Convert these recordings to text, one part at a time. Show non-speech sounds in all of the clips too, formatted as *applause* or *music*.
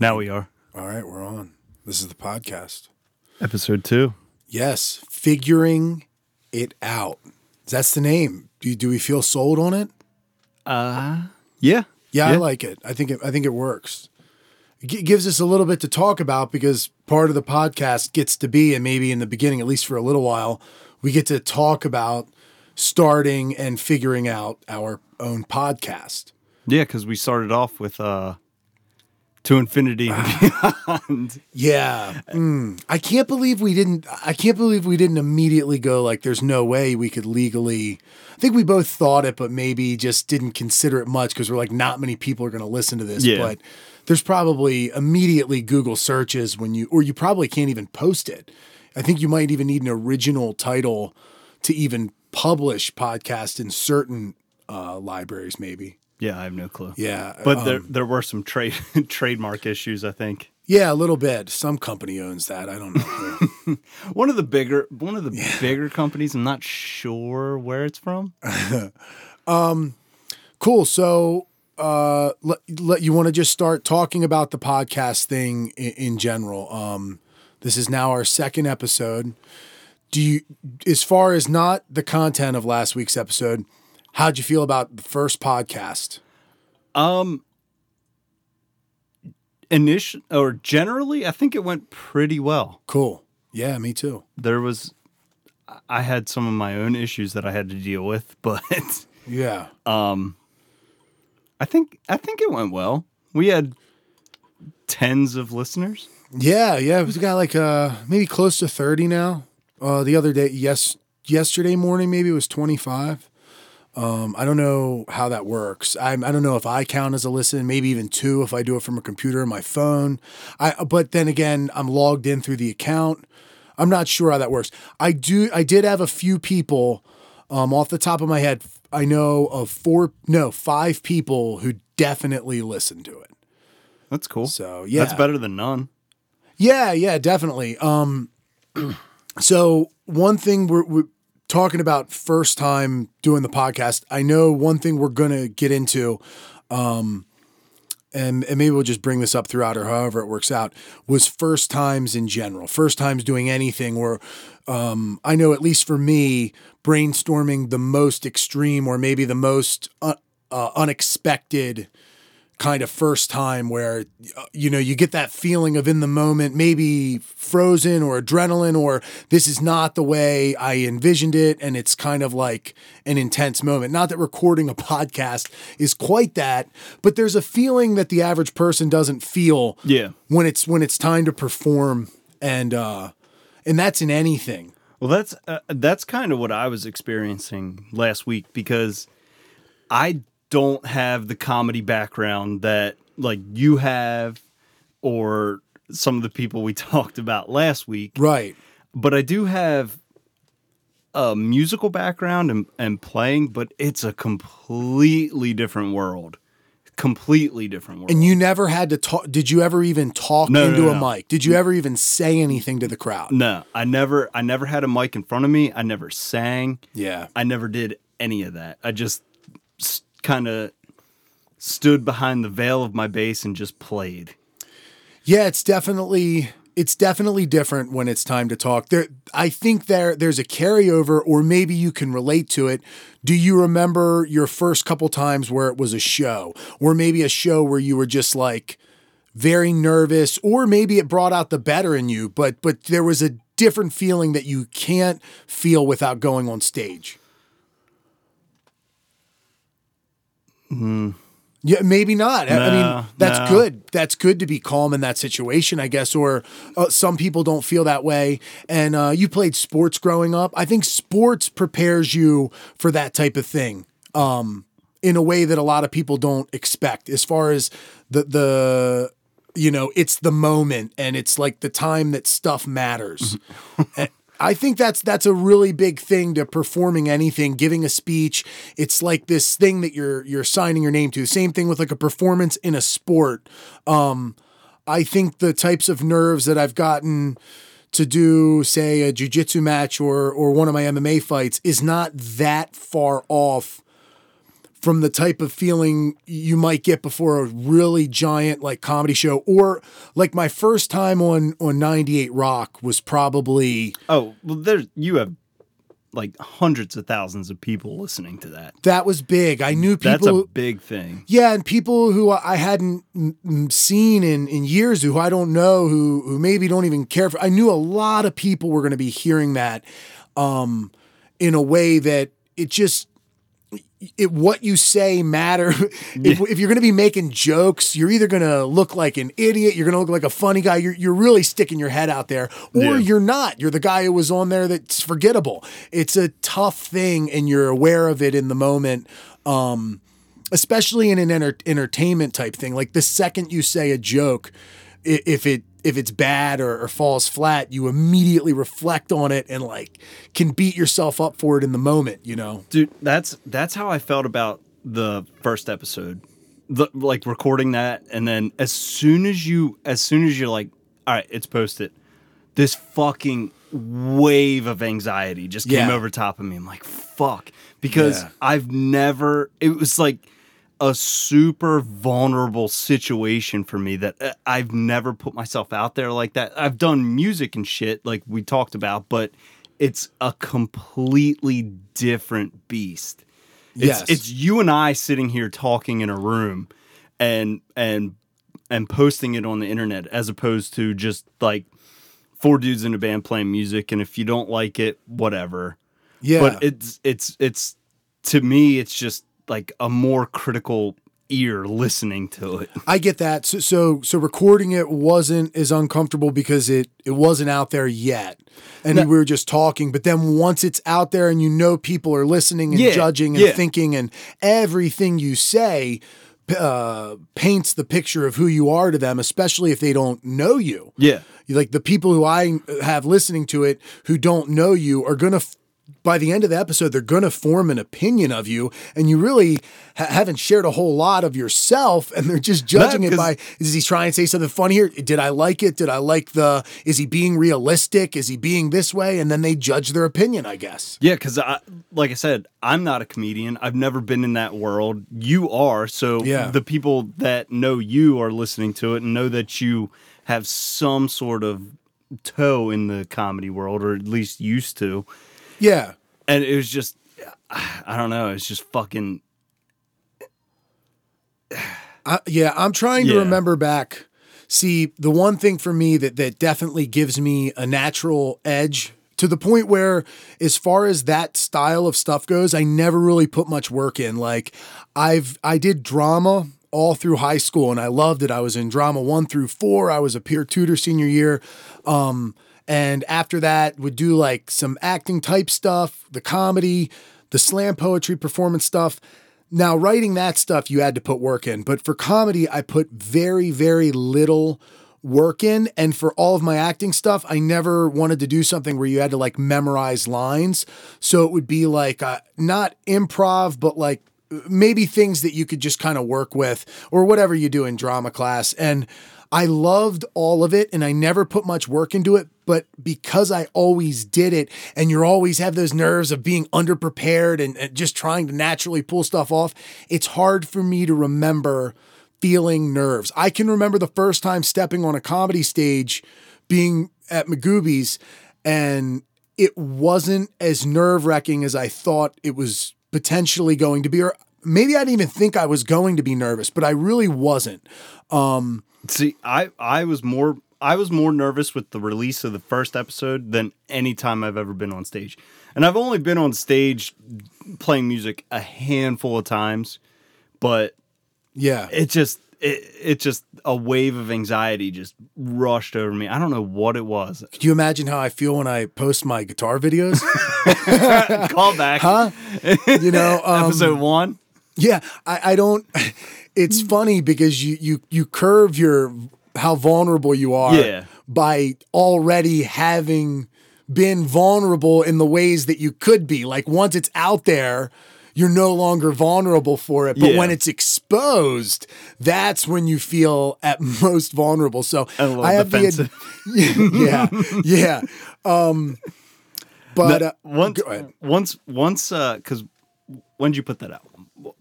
Now we are. All right, we're on. This is the podcast. Episode two. Yes, figuring it out. That's the name. Do do we feel sold on it? Uh yeah. Yeah, I like it. I think it. I think it works. It gi- gives us a little bit to talk about because part of the podcast gets to be, and maybe in the beginning, at least for a little while, we get to talk about starting and figuring out our own podcast. Yeah, because we started off with uh to infinity and beyond. *laughs* Yeah. Mm. I can't believe we didn't I can't believe we didn't immediately go like there's no way we could legally I think we both thought it but maybe just didn't consider it much because we're like not many people are going to listen to this Yeah. but there's probably immediately Google searches when you or you probably can't even post it. I think you might even need an original title to even publish podcast in certain uh, libraries maybe. Yeah, I have no clue. Yeah. But there um, there were some trade *laughs* trademark issues, I think. yeah, a little bit. Some company owns that. I don't know. *laughs* One of the bigger one of the bigger companies, I'm not sure where it's from. *laughs* Cool. So, uh, let, let you want to just start talking about the podcast thing in, in general. Um, this is now our second episode. Do you, as far as not the content of last week's episode, how'd you feel about the first podcast? Um initial or generally, I think it went pretty well. Cool. Yeah, me too. There was I had some of my own issues that I had to deal with, *laughs* but Yeah. um I think I think it went well. We had tens of listeners. Yeah, yeah. We got like uh maybe close to thirty now. Uh, the other day, yes, yesterday morning maybe it was twenty five. Um, I don't know how that works. I I don't know if I count as a listen, maybe even two if I do it from a computer or my phone. I but then again, I'm logged in through the account. I'm not sure how that works. I do. I did have a few people. Um, off the top of my head, I know of four, no, five people who definitely listened to it. That's cool. So yeah, That's better than none. Yeah, yeah, definitely. Um, *clears throat* so one thing we're, we're talking about first time doing the podcast. I know one thing we're gonna get into, um, and and maybe we'll just bring this up throughout or however it works out. Was first times in general, first times doing anything. Where um, I know at least for me, brainstorming the most extreme or maybe the most uh, uh, unexpected kind of first time where uh, you know you get that feeling of in the moment maybe frozen or adrenaline or this is not the way I envisioned it and it's kind of like an intense moment not that recording a *laughs* podcast is quite that but there's a feeling that the average person doesn't feel Yeah. when it's when it's time to perform and uh and that's in anything Well, that's uh, that's kind of what I was experiencing last week because I don't have the comedy background that like you have or some of the people we *laughs* talked about last week, right but I do have a musical background and, and playing, but it's a completely different world. Completely different world. and you never had to talk did you ever even talk No, no, into a no. mic did you ever even say anything to the crowd no, I never I never had a mic in front of me. I never sang. yeah I never did any of that. I just kind of stood behind the veil of my bass and just played. Yeah, it's definitely it's definitely different when it's time to talk. There I think there there's a carryover or maybe you can relate to it. Do you remember your first couple times where it was a show or maybe a show where you were just like very nervous or maybe it brought out the better in you, but but there was a different feeling that you can't feel without going on stage? Yeah, maybe not. I- I mean, that's no. good. That's good to be calm in that situation, I guess. Or uh, some people don't feel that way. And uh, you played sports growing up. I think sports prepares you for that type of thing um, in a way that a lot of people don't expect. As far as the the you know, it's the moment and it's like the time that stuff matters. And *laughs* I think that's that's a really big thing to performing anything, giving a speech. It's like this thing that you're you're signing your name to. Same thing with like a performance in a sport. Um, I think the types of nerves that I've gotten to do, say, a jujitsu match or or one of my MMA fights is not that far off from the type of feeling you might get before a really giant like comedy show or like my first time on on 98 rock was probably Oh, well, there's you have like hundreds of thousands of people listening to that. that was big i knew That's people a big thing. Yeah, and people who I hadn't seen in, in years, who I don't know, who who maybe don't even care for. I knew a lot of people were going to be hearing that um, in a way that it just it what you say matter. *laughs* if, if you're going to be making jokes, you're either going to look like an idiot, you're going to look like a funny guy. You're you're really sticking your head out there, or Yeah. you're not. You're the guy who was on there that's forgettable. It's a tough thing, and you're aware of it in the moment. Um, especially in an enter- entertainment type thing. Like the second you say a joke, if it if it's bad or, or falls flat, you immediately reflect on it and like can beat yourself up for it in the moment. You know? Dude, that's that's how I felt about the first episode. The, like recording that and then as soon as you as soon as you're like, all right, it's posted, this fucking wave of anxiety just came Yeah. over top of me. I'm like, fuck. Because Yeah. I've never it was like a super vulnerable situation for me that uh, I've never put myself out there like that. I've done music and shit like we talked about, but it's a completely different beast. It's, Yes. it's you and I sitting here talking in a room and and and posting it on the internet as opposed to just like four dudes in a band playing music and if you don't like it, whatever. Yeah. But it's it's it's to me it's just like a more critical ear listening to it. I get that. So, so so recording it wasn't as uncomfortable because it it wasn't out there yet, and we were just talking. But then once it's out there and you know people are listening and Yeah, judging and yeah. thinking, and everything you say uh, paints the picture of who you are to them, especially if they don't know you. Yeah. Like the people who I have listening to it who don't know you are gonna. F- by the end of the episode, they're going to form an opinion of you, and you really ha- haven't shared a whole lot of yourself, and they're just judging it by is he trying to say something funny here? Did I like it? Did I like the? Is he being realistic? Is he being this way? And then they judge their opinion, I guess. Yeah, because I, like I said, I'm not a comedian. I've never been in that world. You are, so Yeah. the people that know you are listening to it and know that you have some sort of toe in the comedy world, or at least used to. Yeah, And it was just, I don't know, it's just fucking. I, yeah. I'm trying to Yeah. remember back. See, the one thing for me that that definitely gives me a natural edge to the point where, as far as that style of stuff goes, I never really put much work in. Like, I've I did drama all through high school and I loved it. I was in drama one through four. I was a peer tutor senior year. Um, and after that, would do like some acting type stuff, the comedy, the slam poetry performance stuff. Now, writing that stuff, you had to put work in, but for comedy, I put very, very little work in. And for all of my acting stuff, I never wanted to do something where you had to like memorize lines. So it would be like uh, not improv, but like maybe things that you could just kind of work with or whatever you do in drama class. And I loved all of it and I never put much work into it, but because I always did it and you always have those nerves of being underprepared and, and just trying to naturally pull stuff off, it's hard for me to remember feeling nerves. I can remember the first time stepping on a comedy stage being at Magooby's and it wasn't as nerve wracking as I thought it was potentially going to be. Or maybe I didn't even think I was going to be nervous, but I really wasn't. Um, See, I I was more I was more nervous with the release of the first episode than any time I've ever been on stage. And I've only been on stage playing music a handful of times, but yeah. it just it, it just a wave of anxiety just rushed over me. I don't know what it was. Could you imagine how I feel when I post my guitar videos? *laughs* Call back. huh? You know, *laughs* um, Episode one. Yeah, I, I don't. *laughs* It's funny because you you you curve your how vulnerable you are Yeah. by already having been vulnerable in the ways that you could be. Like once it's out there, you're no longer vulnerable for it. But Yeah. when it's exposed, that's when you feel at *laughs* most vulnerable. So little I have defensive. *laughs* the yeah yeah. Um, but uh, once once once uh because when did you put that out?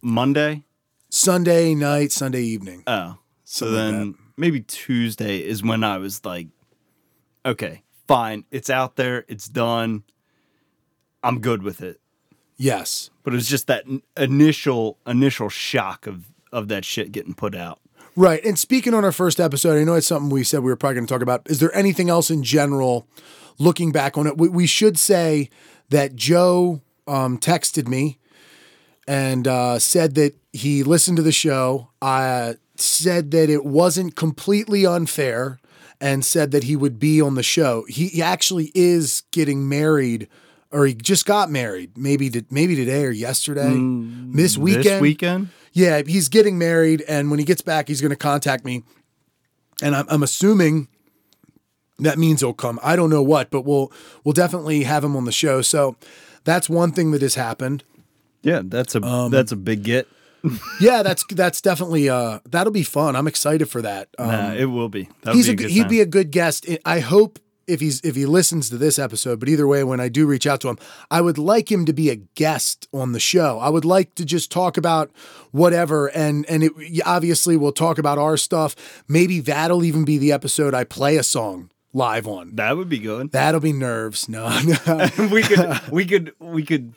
Monday. Sunday night, Sunday evening. Oh, so Something like then maybe Tuesday is when I was like, okay, fine, it's out there, it's done. I'm good with it. Yes. But it was just that initial initial shock of of that shit getting put out. Right. And speaking on our first episode, I know it's something we said we were probably going to talk about. Is there anything else in general, looking back on it? We, we should say that Joe um, texted me and uh, said that he listened to the show. I said that it wasn't completely unfair and said that he would be on the show. He, he actually is getting married. Or he just got married, maybe to, maybe today or yesterday, this weekend. This weekend? Yeah, he's getting married, and when he gets back, he's going to contact me. And I'm, I'm assuming that means he'll come. I don't know what, but we'll we'll definitely have him on the show. So that's one thing that has happened. Yeah, that's a Um, that's a big get. *laughs* Yeah, that's that's definitely uh that'll be fun. I'm excited for that. Um, Nah, it will be. That'll he's be a, a he'd time. be a good guest. I hope if he's if he listens to this episode, but either way, when I do reach out to him, I would like him to be a guest on the show. I would like to just talk about whatever, and and it, obviously we'll talk about our stuff. Maybe that'll even be the episode I play a song live on. that would be good. That'll be nerves. No, *laughs* no. *laughs* we could we could we could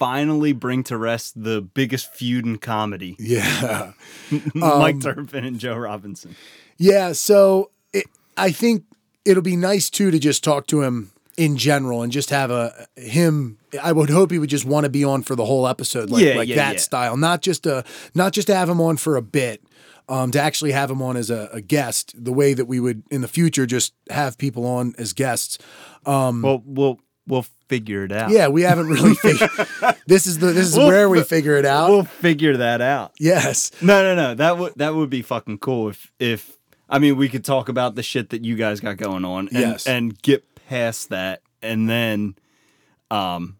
finally bring to rest the biggest feud in comedy. yeah. *laughs* Mike Um, Turpin and Joe Robinson. Yeah, so it, I think it'll be nice too to just talk to him in general and just have a him. I would hope he would just want to be on for the whole episode, like Yeah, like yeah, that yeah. style, not just a not just to have him on for a bit. Um, to actually have him on as a, a guest, the way that we would in the future just have people on as guests. Well, we'll we'll figure it out. Yeah, we haven't really figured. *laughs* this is the this is We'll where we figure it out. We'll figure that out. yes, No, no, no. That would that would be fucking cool if if I mean we could talk about the shit that you guys got going on and Yes. and get past that and then um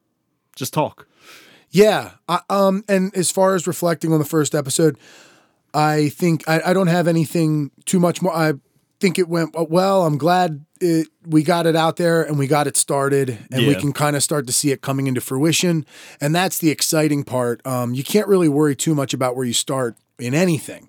just talk. Yeah. I, um, and as far as reflecting on the first episode, I think I, I don't have anything too much more. I think it went well. I'm glad it, we got it out there and we got it started, and we can kind of start to see it coming into fruition. And that's the exciting part. Um, you can't really worry too much about where you start in anything.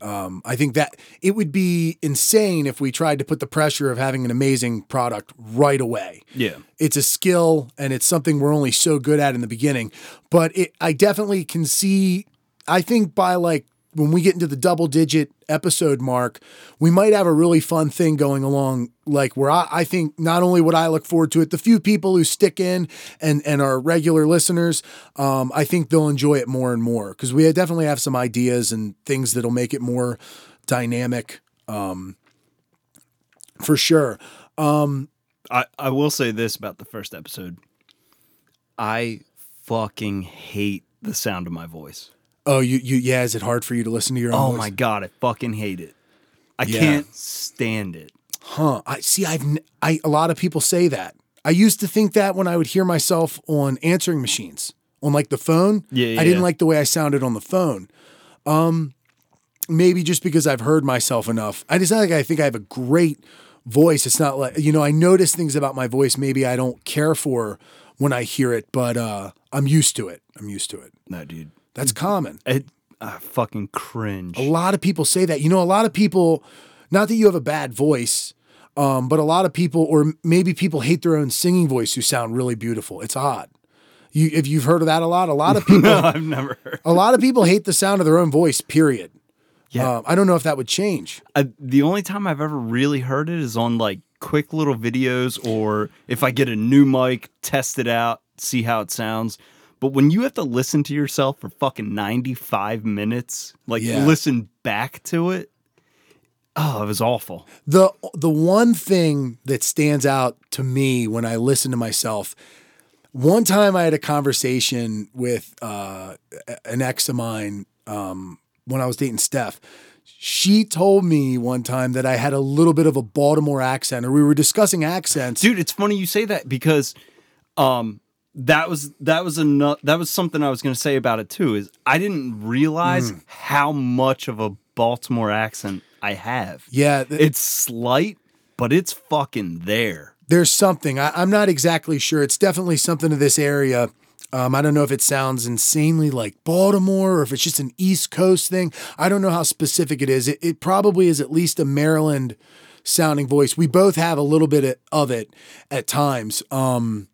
Um, I think that it would be insane if we tried to put the pressure of having an amazing product right away Yeah. it's a skill and it's something we're only so good at in the beginning. But it, I definitely can see, I think by like when we get into the double digit episode mark, we might have a really fun thing going along. Like where I, I think not only would I look forward to it, the few people who stick in and, and are regular listeners, um, I think they'll enjoy it more and more because we definitely have some ideas and things that'll make it more dynamic. Um, for sure. I, I will say this about the first episode. I fucking hate the sound of my voice. Oh, you, you, yeah. Is it hard for you to listen to your own voice? Oh voice? my god, I fucking hate it. I Yeah. can't stand it. Huh. I see. I've I a lot of people say that. I used to think that when I would hear myself on answering machines on like the phone. Yeah, I didn't yeah. like the way I sounded on the phone. Um, maybe just because I've heard myself enough. I just not like I think I have a great voice. It's not like you know I notice things about my voice maybe I don't care for when I hear it, but uh, I'm used to it. I'm used to it. No, dude. That's common. It I fucking cringe. A lot of people say that. You know, a lot of people, not that you have a bad voice, um, but a lot of people, or maybe people hate their own singing voice who sound really beautiful. It's odd. You, if you've heard of that a lot, a lot of *laughs* people, No, I've never heard. a lot of people hate the sound of their own voice. Period. Yeah. Um, I don't know if that would change. I, the only time I've ever really heard it is on like quick little videos or if I get a new mic, test it out, see how it sounds. But when you have to listen to yourself for fucking 95 minutes, like Yeah. listen back to it, oh, it was awful. the The one thing that stands out to me when I listen to myself, one time I had a conversation with uh, an ex of mine um, when I was dating Steph. She told me one time that I had a little bit of a Baltimore accent, or we were discussing accents. Dude, it's funny you say that because um that was that was enough that was something I was going to say about it too is I didn't realize how much of a Baltimore accent I have. Yeah, th- It's slight, but it's fucking there. there's something. I, I'm not exactly sure. It's definitely something to this area. Um, I don't know if it sounds insanely like Baltimore or if it's just an East Coast thing. I don't know how specific it is. It, it probably is at least a Maryland sounding voice. We both have a little bit of it at times. Um,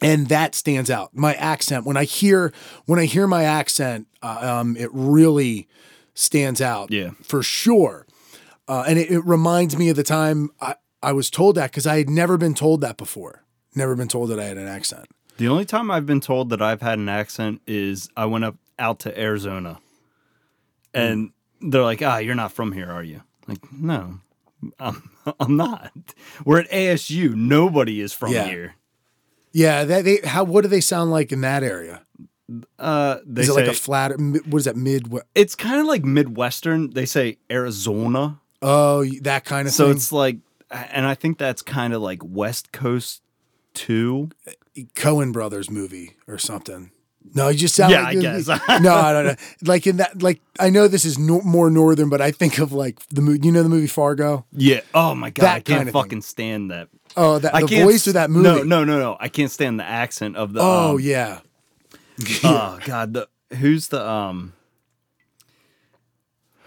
and that stands out. My accent when I hear when I hear my accent, uh, um, it really stands out. Yeah. for sure. Uh, and it, it reminds me of the time I, I was told that because I had never been told that before. Never been told that I had an accent. The only time I've been told that I've had an accent is I went up out to Arizona, and they're like, "Ah, you're not from here, are you?" Like, no, I'm, *laughs* I'm not. We're at ASU. Nobody is from Yeah. here. Yeah, that they how what do they sound like in that area? Uh, they Is it say like a flat? What is that mid? it's kind of like Midwestern. They say Arizona, Oh, that kind of thing. so thing. it's like, and I think that's kind of like West Coast too. Coen Brothers movie or something. No, you just sound Yeah, like I guess. *laughs* no, I don't know. Like in that, like I know this is no, more northern, but I think of like the movie. You know the movie Fargo? Yeah. Oh my god, That I can't of thing. fucking stand that. Oh, that I the voice of that movie. No, no, no, no. I can't stand the accent of the. Oh um, yeah, *laughs* Oh god, the who's the um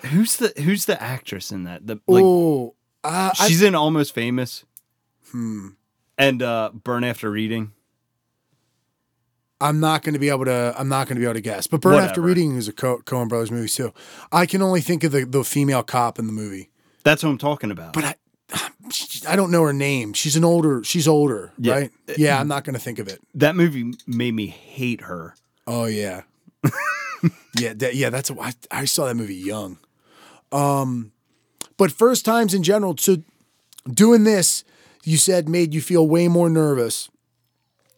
who's the who's the actress in that? The like oh, uh, I, she's in Almost Famous. Hmm. And uh Burn After Reading. I'm not going to be able to. I'm not going to be able to guess. But Burn After Reading is a Co- Coen Brothers movie too. I can only think of the the female cop in the movie, That's what I'm talking about. but I. *sighs* I don't know her name. She's an older. She's older, Yeah. right? Yeah, I'm not going to think of it. that movie made me hate her. Oh yeah, *laughs* yeah, that, yeah. That's I, I saw that movie young. Um, but first times in general. So doing this, you said made you feel way more nervous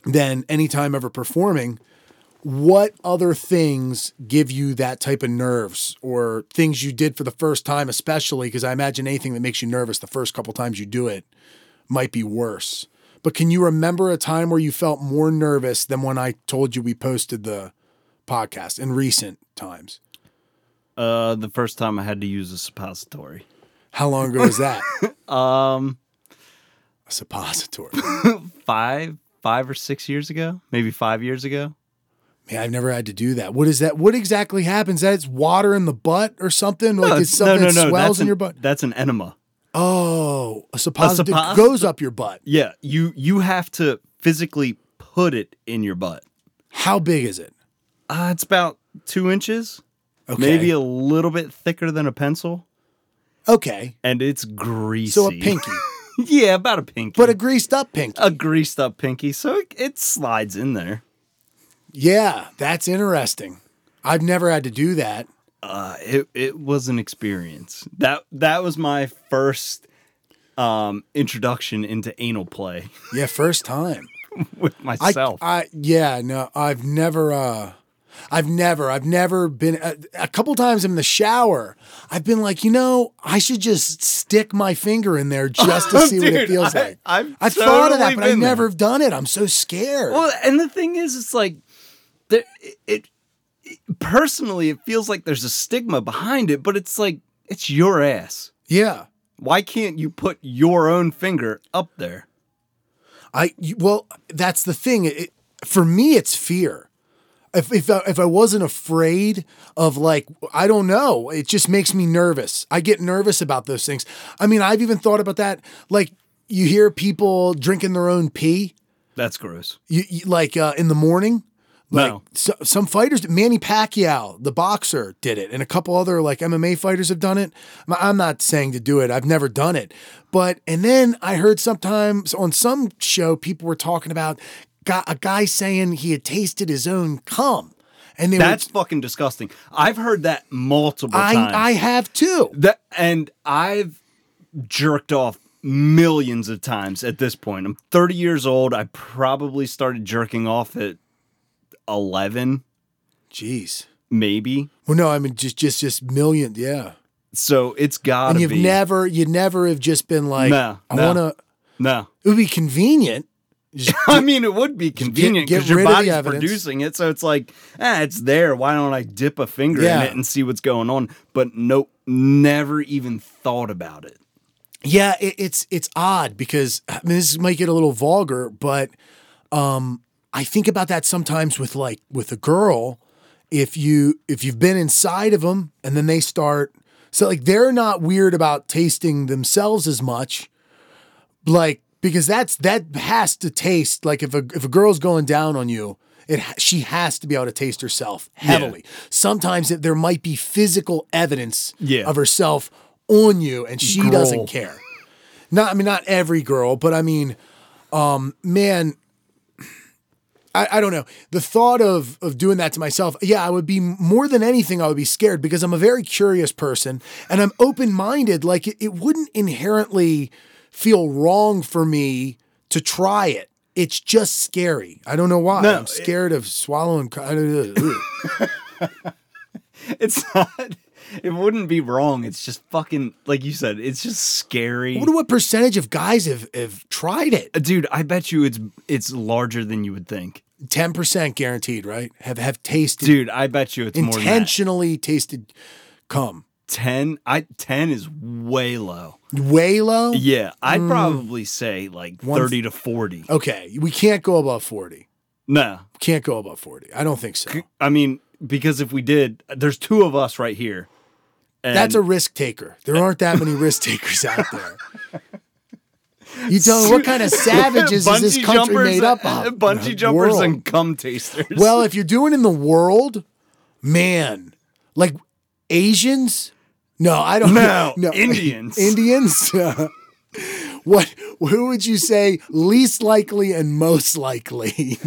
than any time ever performing. What other things give you that type of nerves, or things you did for the first time, especially because I imagine anything that makes you nervous the first couple times you do it might be worse. But can you remember a time where you felt more nervous than when I told you we posted the podcast in recent times? Uh the first time I had to use a suppository. How long ago was that? *laughs* Um a suppository. *laughs* five five or six years ago, maybe five years ago. Man, I've never had to do that. What is that? What exactly happens? That it's water in the butt or something? Like it's something that swells that's in an, your butt? That's an enema. Oh, a suppository suppos- goes up your butt. Yeah, you you have to physically put it in your butt. How big is it? Uh, it's about two inches, Okay. maybe a little bit thicker than a pencil, Okay. and it's greasy. So a pinky, *laughs* yeah, about a pinky, but a greased up pinky. a greased up pinky. So it, it slides in there. Yeah, that's interesting. I've never had to do that. Uh, it it was an experience. That that was my first um introduction into anal play *laughs* Yeah, first time. with myself. I yeah, no, I've never uh I've never I've never been a, a couple times in the shower. I've been like, you know, I should just stick my finger in there just to *laughs* see what it feels I- like. I've I've thought of that, but there. never done it. I'm so scared. Well, and the thing is, it's like there, it, it personally it feels like there's a stigma behind it, but it's like it's your ass. yeah. Why can't you put your own finger up there? I well, that's the thing. It, for me, it's fear. If if I, if I wasn't afraid of like I don't know, it just makes me nervous. I get nervous about those things. I mean, I've even thought about that. Like you hear people drinking their own pee, That's gross. you, you- like uh, in the morning. Like No. so, some fighters, Manny Pacquiao, the boxer, did it, and a couple other like MMA fighters have done it. I'm- not saying to do it; I've never done it, but and then I heard sometimes on some show people were talking about got a guy saying he had tasted his own cum, and they That's fucking disgusting. I've heard that multiple I times. I have too. that and I've jerked off millions of times at this point. I'm 30 years old. I probably started jerking off at 11, Jeez. maybe. Well, no, I mean just just just million, yeah. So it's got And you've be. never you never have just been like, No, I no. want to. no. It would be convenient. Just *laughs* I mean, it would be convenient because your body's producing it. So it's like, ah, it's there. Why don't I dip a finger Yeah. in it and see what's going on? But nope, never even thought about it. Yeah, it, it's it's odd because I mean this might get a little vulgar, but um, I think about that sometimes with like with a girl. If you if you've been inside of them and then they start so like they're not weird about tasting themselves as much, like because that's that has to taste like if a if a girl's going down on you. It, she has to be able to taste herself heavily. Sometimes it, there might be physical evidence Yeah. of herself on you, and she Girl. doesn't care. Not, I mean, not every girl, but I mean, um, man, I, I don't know. The thought of of doing that to myself, yeah, I would be more than anything, I would be scared because I'm a very curious person and I'm open minded. Like it, it wouldn't inherently feel wrong for me to try it. It's just scary. I don't know why. No, I'm scared of swallowing. co- I don't know. *laughs* It's not. *laughs* It wouldn't be wrong. It's just fucking like you said. It's just scary. I wonder what percentage of guys have, have tried it. Dude, I bet you it's it's larger than you would think. Ten percent guaranteed, right? Have have tasted Dude, I bet you it's more than that. intentionally tasted cum. 10 I 10 is way low. Way low. Yeah, I'd probably say like Mm. One- 30 to 40. Okay, we can't go above forty. No. Can't go above forty. I don't think so. I mean, because if we did, there's two of us right here. And That's a risk taker. There aren't that many risk takers out there. You tell me what *laughs* kind of savages is this country jumpers- made up of? Bungee jumpers world. and cum tasters. Well, if you're doing in the world, man, like Asians. No, I don't No, *laughs* know. Indians. *laughs* Indians. what? Who would you say least likely and most likely?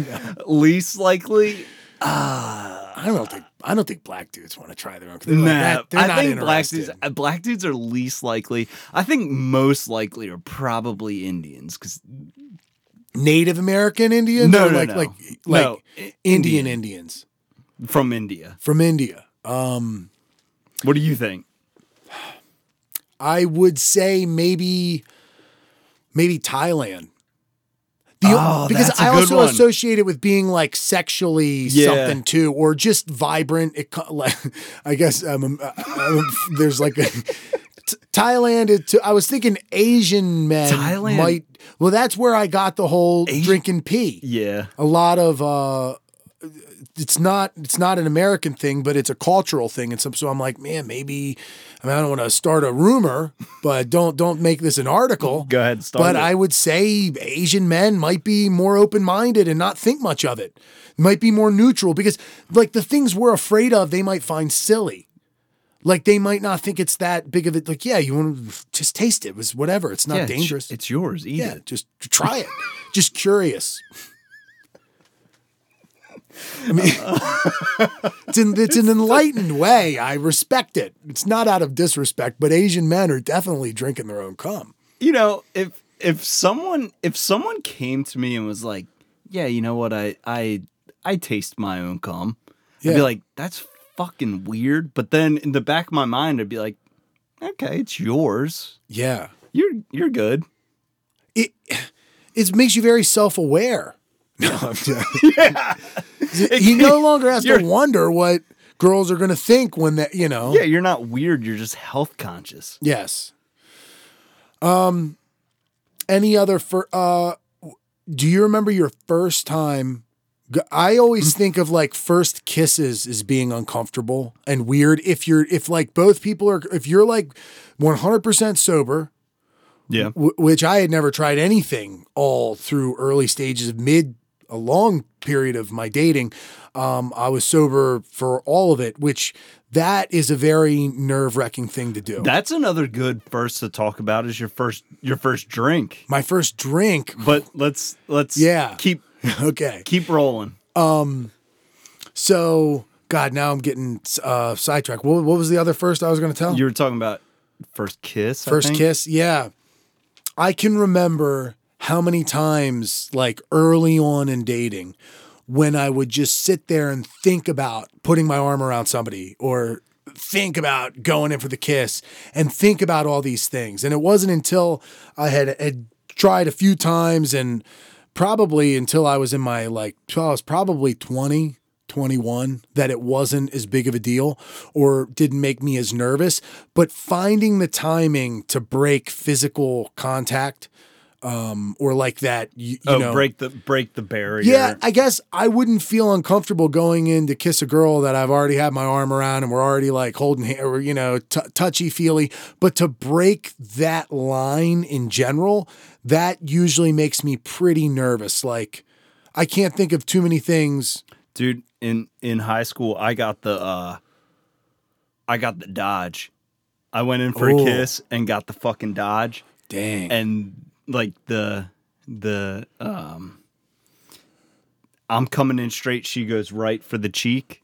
least likely, ah, I don't think. I don't think black dudes want to try their own. They're like, nah. that- they're I think black dudes, uh, black dudes are least likely. I think most likely are probably Indians because Native American Indians, No, or no, like no. like like No, Indian Indian. Indians from India. from India. Um, What do you think? I would say maybe maybe Thailand. The, Oh, because I also one. associate it with being like sexually Yeah. something too, or just vibrant. It like *laughs* I guess um, there's like a T- Thailand. It, I was thinking Asian men Thailand- might. Well, that's where I got the whole Asi- drinking pee. Yeah. a lot of uh it's not it's not an American thing, but it's a cultural thing. And so, so I'm like, man, maybe I mean I don't want to start a rumor, *laughs* but don't don't make this an article. Go ahead, start But it. I would say Asian men might be more open minded and not think much of it. Might be more neutral because like the things we're afraid of, they might find silly. Like they might not think it's that big of it. Like, yeah, you want to just taste it. It was whatever. It's not Yeah, it's- dangerous. It's, yours. Eat yeah, it. just try it. *laughs* just curious. I mean, *laughs* it's, an, it's an enlightened way. I respect it. It's not out of disrespect, but Asian men are definitely drinking their own cum. You know, if if someone if someone came to me and was like, "Yeah, you know what? I I I taste my own cum," I'd be like, "That's fucking weird." But then in the back of my mind, I'd be like, "Okay, it's yours. Yeah. You're you're good." It it makes you very self aware. *laughs* No, I'm joking. He *laughs* no longer has to wonder what girls are going to think when that, you know. Yeah, you're not weird. You're just health conscious. Yes. Um, any other for uh, do you remember your first time? I always think of like first kisses as being uncomfortable and weird. If you're if like both people are if you're like one hundred percent sober, Yeah. w- which I had never tried anything all through early stages of mid a long period of my dating. Um, I was sober for all of it, which that is a very nerve wracking thing to do. That's another good first to talk about is your first your first drink. my first drink. But let's let's Yeah. keep *laughs* Okay. keep rolling. So, God, now I'm getting uh, sidetracked. What, what was the other first I was going to tell? You were talking about first kiss. I first kiss? Yeah. I can remember how many times, like early on in dating, when I would just sit there and think about putting my arm around somebody or think about going in for the kiss and think about all these things. And it wasn't until I had, had tried a few times and probably until I was in my like, well, I was probably 20, 21 that it wasn't as big of a deal or didn't make me as nervous. But finding the timing to break physical contact um, or like that. You, you oh, know, break the break the barrier. yeah, I guess I wouldn't feel uncomfortable going in to kiss a girl that I've already had my arm around and we're already like holding or you know t- touchy feely. But to break that line in general, that usually makes me pretty nervous. Like I can't think of too many things. dude. In in high school, I got the uh, I got the dodge. I went in for Ooh. a kiss and got the fucking dodge, Dang. and like the the um, I'm coming in straight. She goes right for the cheek.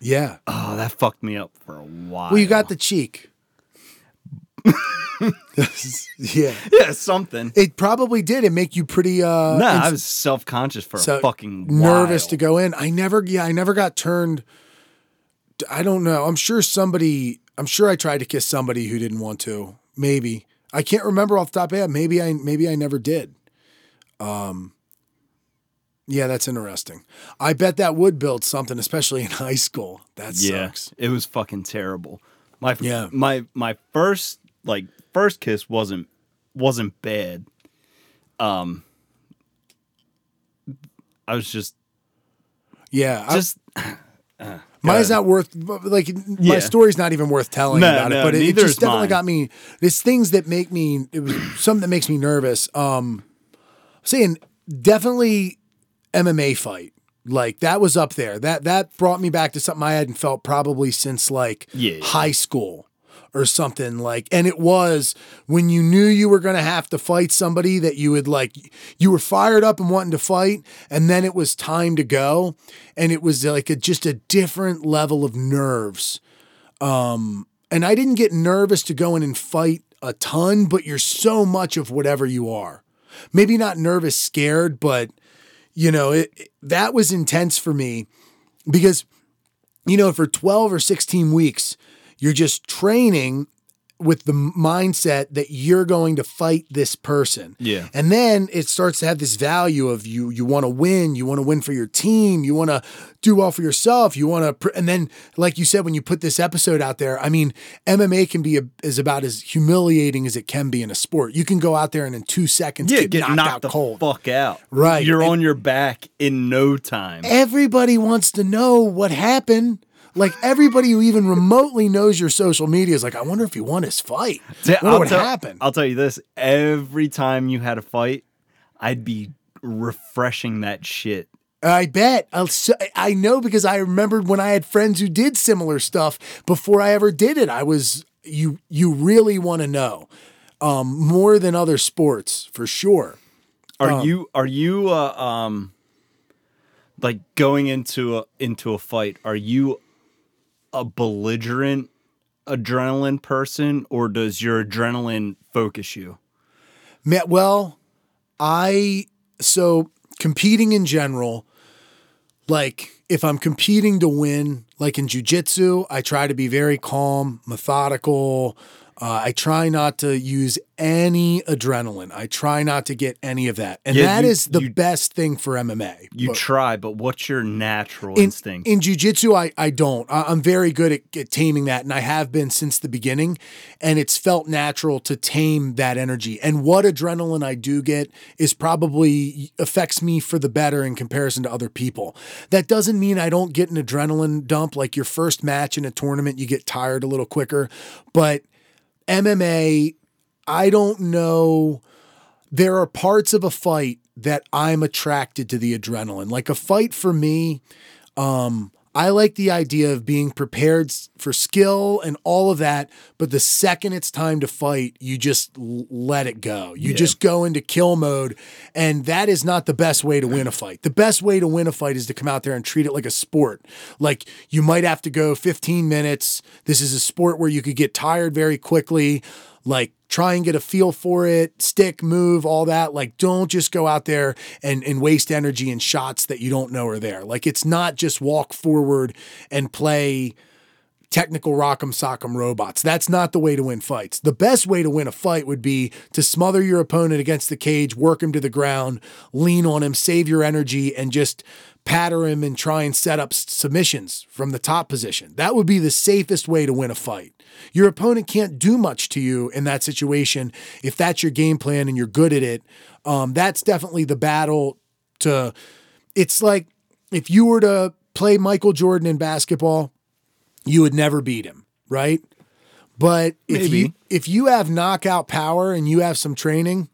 yeah. Oh, that fucked me up for a while. Well, you got the cheek. *laughs* yeah. yeah something. It probably did. It make you pretty uh No, ins- I was self conscious for so a fucking nervous to go in. I never, yeah, I never got turned. I don't know. I'm sure somebody. I'm sure I tried to kiss somebody who didn't want to. Maybe I can't remember off the top of my head. Maybe I, maybe I never did. Um. Yeah, that's interesting. I bet that would build something, especially in *laughs* high school. That Yeah, sucks. it was fucking terrible. My Yeah. my my first like first kiss wasn't wasn't bad. Um, I was just Yeah, I- *laughs* just Mine's not worth like my story's not even worth telling No, about it, but it, it just definitely mine. got me. There's things that make me. It was something that makes me nervous. Um, saying definitely MMA fight like that was up there. That that brought me back to something I hadn't felt probably since like Yeah, yeah. high school or something like. And it was when you knew you were going to have to fight somebody that you would like. You were fired up and wanting to fight, and then it was time to go, and it was like a, just a different level of nerves. Um, and I didn't get nervous to go in and fight a ton, but you're so much of whatever you are. Maybe not nervous, scared, but you know, it, it- that was intense for me because you know, for 12 or 16 weeks, you're just training with the mindset that you're going to fight this person. Yeah. And then it starts to have this value of you you want to win, you want to win for your team, you want to do well for yourself, you want to pr- and then like you said when you put this episode out there, I mean, MMA can be a, is about as humiliating as it can be in a sport. You can go out there and in 2 seconds yeah, get, get knocked, knocked, out the cold. fuck out. Right. you're And- on your back in no time. everybody wants to know what happened. Like everybody who even remotely knows your social media is like, I wonder if he won his fight. What would tell, happen? I'll tell you this: every time you had a fight, I'd be refreshing that shit. I bet. I'll, I know because I remembered when I had friends who did similar stuff before I ever did it. I was you. You really want to know um, more than other sports for sure. Are Um, you are you uh, um like going into a into a fight? Are you a belligerent adrenaline person, or does your adrenaline focus you? Met well, I so competing in general, like if I'm competing to win, like in jujitsu, I try to be very calm, methodical. Uh, I try not to use any adrenaline. I try not to get any of that, and Yeah, that you- is the you- best thing for MMA. You But- try, but what's your natural in, instinct? In jujitsu, I, I don't. I, I'm very good at, at taming that, and I have been since the beginning. And it's felt natural to tame that energy. And what adrenaline I do get is probably affects me for the better in comparison to other people. That doesn't mean I don't get an adrenaline dump. Like your first match in a tournament, you get tired a little quicker. But MMA, I don't know there are parts of a fight that I'm attracted to the adrenaline. Like a fight for me, um, I like the idea of being prepared for skill and all of that. But the second it's time to fight, you just l- let it go. You Yeah. just go into kill mode. And that is not the best way to win a fight. The best way to win a fight is to come out there and treat it like a sport. Like you might have to go 15 minutes. This is a sport where you could get tired very quickly. Like try and get a feel for it, stick, move, all that. Like, don't just go out there and, and waste energy in shots that you don't know are there. Like, it's not just walk forward and play technical rock'em sock'em robots. That's not the way to win fights. The best way to win a fight would be to smother your opponent against the cage, work him to the ground, lean on him, save your energy, and just patter him and try and set up submissions from the top position. That would be the safest way to win a fight. Your opponent can't do much to you in that situation if that's your game plan and you're good at it. Um, that's definitely the battle to. It's like if you were to play Michael Jordan in basketball, you would never beat him, right? But if Maybe. you if you have knockout power and you have some training,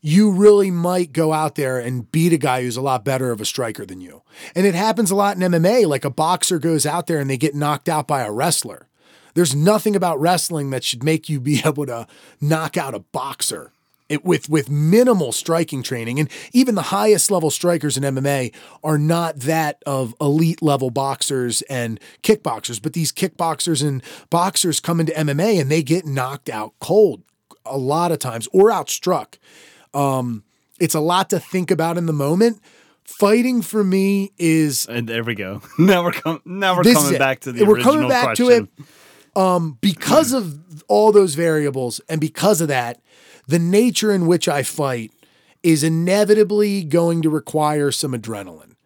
you really might go out there and beat a guy who's a lot better of a striker than you. And it happens a lot in MMA. Like a boxer goes out there and they get knocked out by a wrestler. There's nothing about wrestling that should make you be *laughs* able to knock out a boxer it, with with minimal striking training. And even the highest level strikers in MMA are not that of elite level boxers and kickboxers. But these kickboxers and boxers come into MMA and they get knocked out cold a lot of times or outstruck. Um, it's a lot to think about in the moment. Fighting for me is And there we go. *laughs* Now we're com- now we're coming back to the We're original coming back to it. um, because of all those variables and because of that, the nature in which I fight is inevitably going to require some adrenaline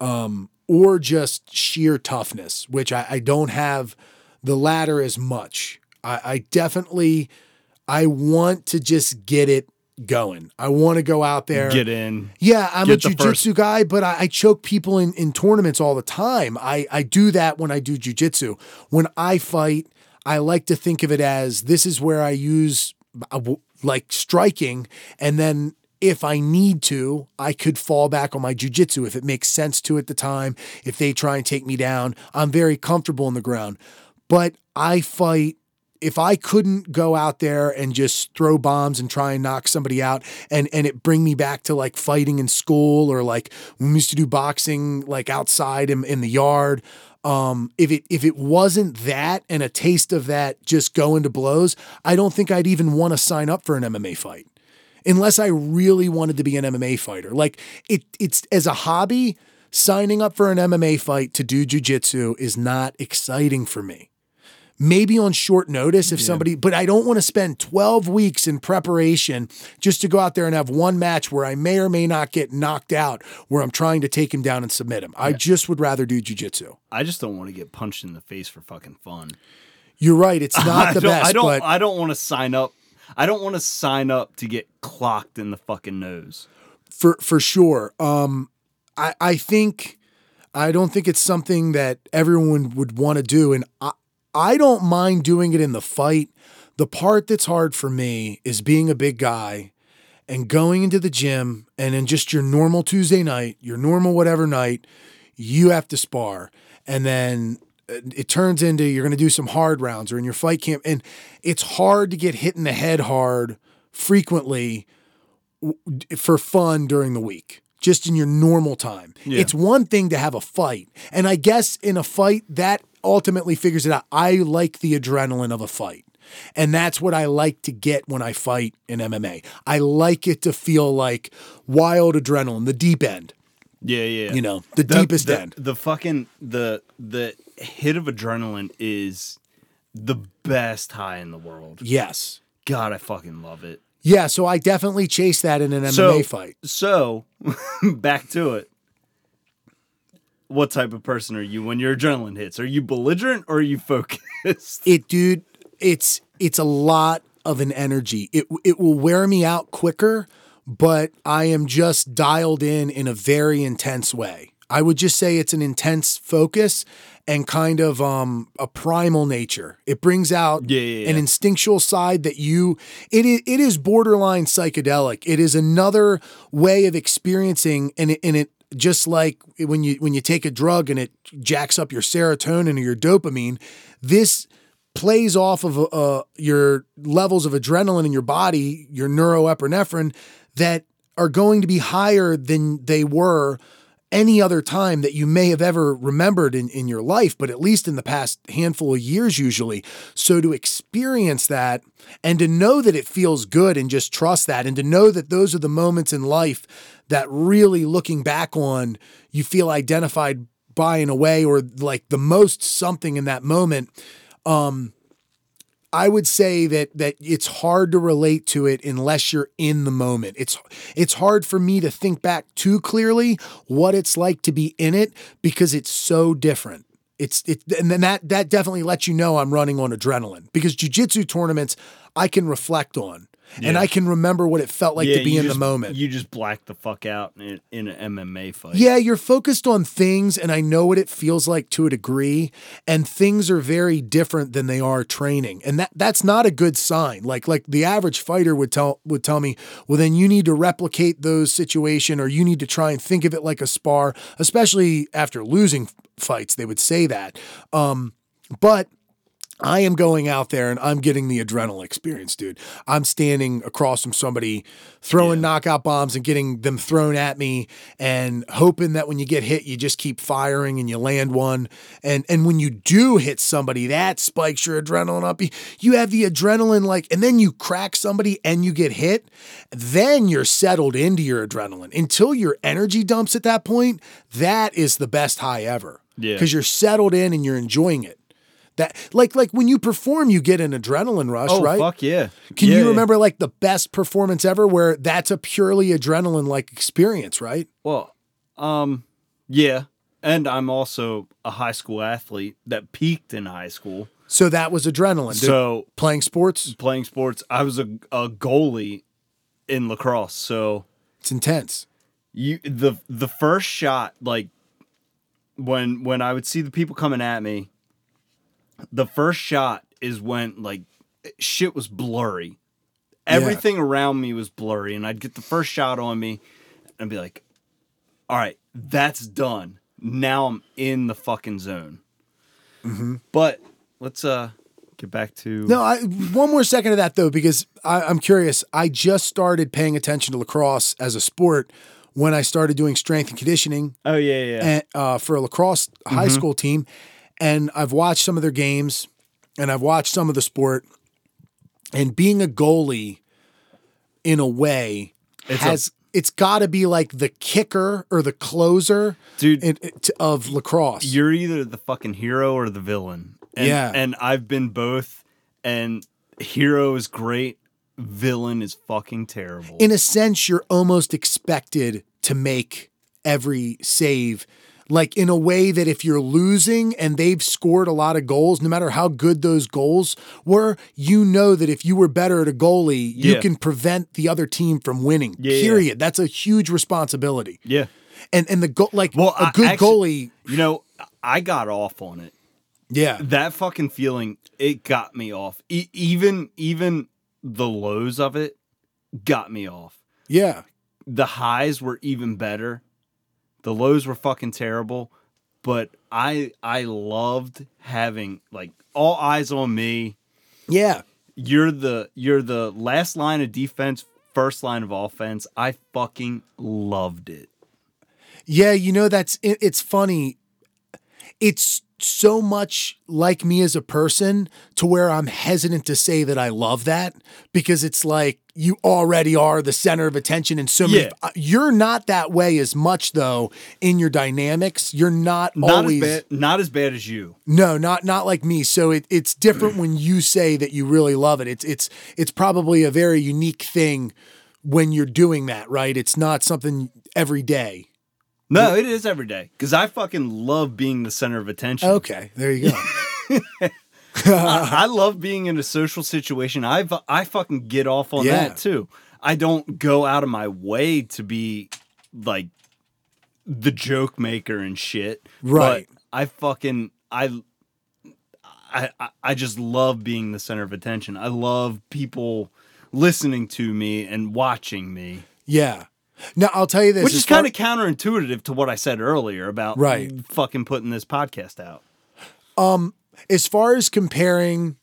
um, or just sheer toughness, which I, I don't have the latter as much. I, I definitely I want to just get it going. I want to go out there. Get in. Yeah, I'm Get a jujitsu guy, but I, I choke people in, in tournaments all the time. I, I do that when I do jujitsu. When I fight, I like to think of it as this is where I use uh, like striking, and then if I need to, I could fall back on my jujitsu if it makes sense to at the time. If they try and take me down, I'm very comfortable on the ground. But I fight if I couldn't go out there and just throw bombs and try and knock somebody out and and it bring me back to like fighting in school or like we used to do boxing like outside in, in the yard um if it if it wasn't that and a taste of that just going to blows I don't think I'd even want to sign up for an MMA fight. Unless I really wanted to be an MMA fighter. Like it it's as a hobby signing up for an MMA fight to do jujitsu is not exciting for me maybe on short notice if somebody, but I don't want to spend 12 weeks in preparation just to go out there and have one match where I may or may not get knocked out where I'm trying to take him down and submit him. I just would rather do jujitsu. I just don't want to get punched in the face for fucking fun. You're right. It's *laughs* not I the don't, best, I don't. but I don't want to sign up. I don't want to sign up to get clocked in the fucking nose. for, for sure. Um, I, I think, I don't think it's something that everyone would want to do. And I, I don't mind doing it in the fight. The part that's hard for me is being a big guy and going into the gym and in just your normal Tuesday night, your normal whatever night, you have to spar. And then uh, it turns into you're going to do some hard rounds or in your fight camp. And it's hard to get hit in the head hard frequently for fun during the week. Just in your normal time. Yeah. It's one thing to have a fight. And I guess in a fight, that ultimately figures it out. I like the adrenaline of a fight. And that's what I like to get when I fight in MMA. I like it to feel like wild adrenaline, the deep end, Yeah, yeah. you know, the, deepest the, end. The fucking the the hit of adrenaline is the best high in the world. Yes. God, I fucking love it. Yeah. So I definitely chase that in an MMA So- fight. So, *laughs* back to it. What type of person are you when your adrenaline hits? Are you belligerent or are you focused? It, dude, it's it's a lot of an energy. It it will wear me out quicker, but I am just dialed in in a very intense way. I would just say it's an intense focus and kind of um a primal nature. It brings out Yeah, yeah, an instinctual side that you it is, it is borderline psychedelic. It is another way of experiencing and it, and it just like when you when you take a drug and it jacks up your serotonin or your dopamine, this plays off of uh, your levels of adrenaline in your body, your neuroepinephrine that are going to be higher than they were any other time that you may have ever remembered in, in your life, but at least in the past handful of years, usually. So to experience that and to know that it feels good and just trust that, and to know that those are the moments in life that really looking back on, you feel identified by in a way, or like the most something in that moment. Um, I would say that that it's hard to relate to it unless you're in the moment. It's it's hard for me to think back too clearly what it's like to be in it because it's so different. It's it and then that that definitely lets you know I'm running on adrenaline because jujitsu tournaments I can reflect on and I can remember what it felt like to be in just- the moment. You just black the fuck out in, in an MMA fight. Yeah, you're focused on things, and I know what it feels like to a degree. And things are very different than they are training, and that that's not a good sign. Like like the average fighter would tell would tell me, well, then you need to replicate those situation, or you need to try and think of it like a spar. Especially after losing fights, they would say that. Um, but I am going out there and I'm getting the adrenaline experience, dude. I'm standing across from somebody throwing knockout bombs and getting them thrown at me and hoping that when you get hit, you just keep firing and you land one. And and when you do hit somebody, that spikes your adrenaline up. You have the adrenaline like, and then you crack somebody and you get hit, then you're settled into your adrenaline. Until your energy dumps at that point, that is the best high ever. Yeah. Because you're settled in and you're enjoying it. That like like when you perform, you get an adrenaline rush, right? Oh right? fuck yeah! Can Yeah, you remember like the best performance ever where that's a purely adrenaline like experience, right? Well, um, yeah, and I'm also a high school athlete that peaked in high school. So that was adrenaline. Did- So playing sports, playing sports, I was a, a goalie in lacrosse. So it's intense. you the the first shot, like when when I would see the people coming at me, the first shot is when like shit was blurry. Everything around me was blurry, and I'd get the first shot on me, and I'd be like, "All right, that's done. Now I'm in the fucking zone." But let's uh get back to No, I, one more second of that though, because I, I'm curious. I just started paying attention to lacrosse as a sport when I started doing strength and conditioning Oh yeah, yeah. and, uh, for a lacrosse high Mm-hmm. school team, and I've watched some of their games, and I've watched some of the sport, and being a goalie, in a way, It's a- has it's got to be like the kicker or the closer, Dude. in- it- of lacrosse. You're either the fucking hero or the villain. And, Yeah. And I've been both. And hero is great. Villain is fucking terrible. in a sense, you're almost expected to make every save. Like in a way that if you're losing and they've scored a lot of goals, no matter how good those goals were, you know that if you were better at a goalie, you can prevent the other team from winning. Yeah, yeah. period. That's a huge responsibility. yeah. And and the goal like Well, a good actually- goalie, You know, I got off on it. yeah. That fucking feeling, it got me off. E- even even the lows of it got me off. Yeah. The highs were even better. The lows were fucking terrible, but I I loved having like all eyes on me. Yeah. You're the you're the last line of defense, first line of offense. I fucking loved it. Yeah, you know that's it, it's funny. It's so much like me as a person to where I'm hesitant to say that I love that because it's like you already are the center of attention and so many Yeah. uh, you're not that way as much though in your dynamics. You're not, Not always as bad not as bad as you. no, not not like me. So it, it's different when you say that you really love it. It's it's it's probably a very unique thing when you're doing that, right? It's not something every day. No, it is every day because I fucking love being the center of attention. Okay, there you go. *laughs* *laughs* I, I love being in a social situation. I I fucking get off on Yeah. that too. I don't go out of my way to be like the joke maker and shit. Right. But I fucking I I- I just love being the center of attention. I love people listening to me and watching me. Yeah. Now I'll tell you this, Which is kind of counterintuitive to what I said earlier about Right. fucking putting this podcast out. Um, as far as comparing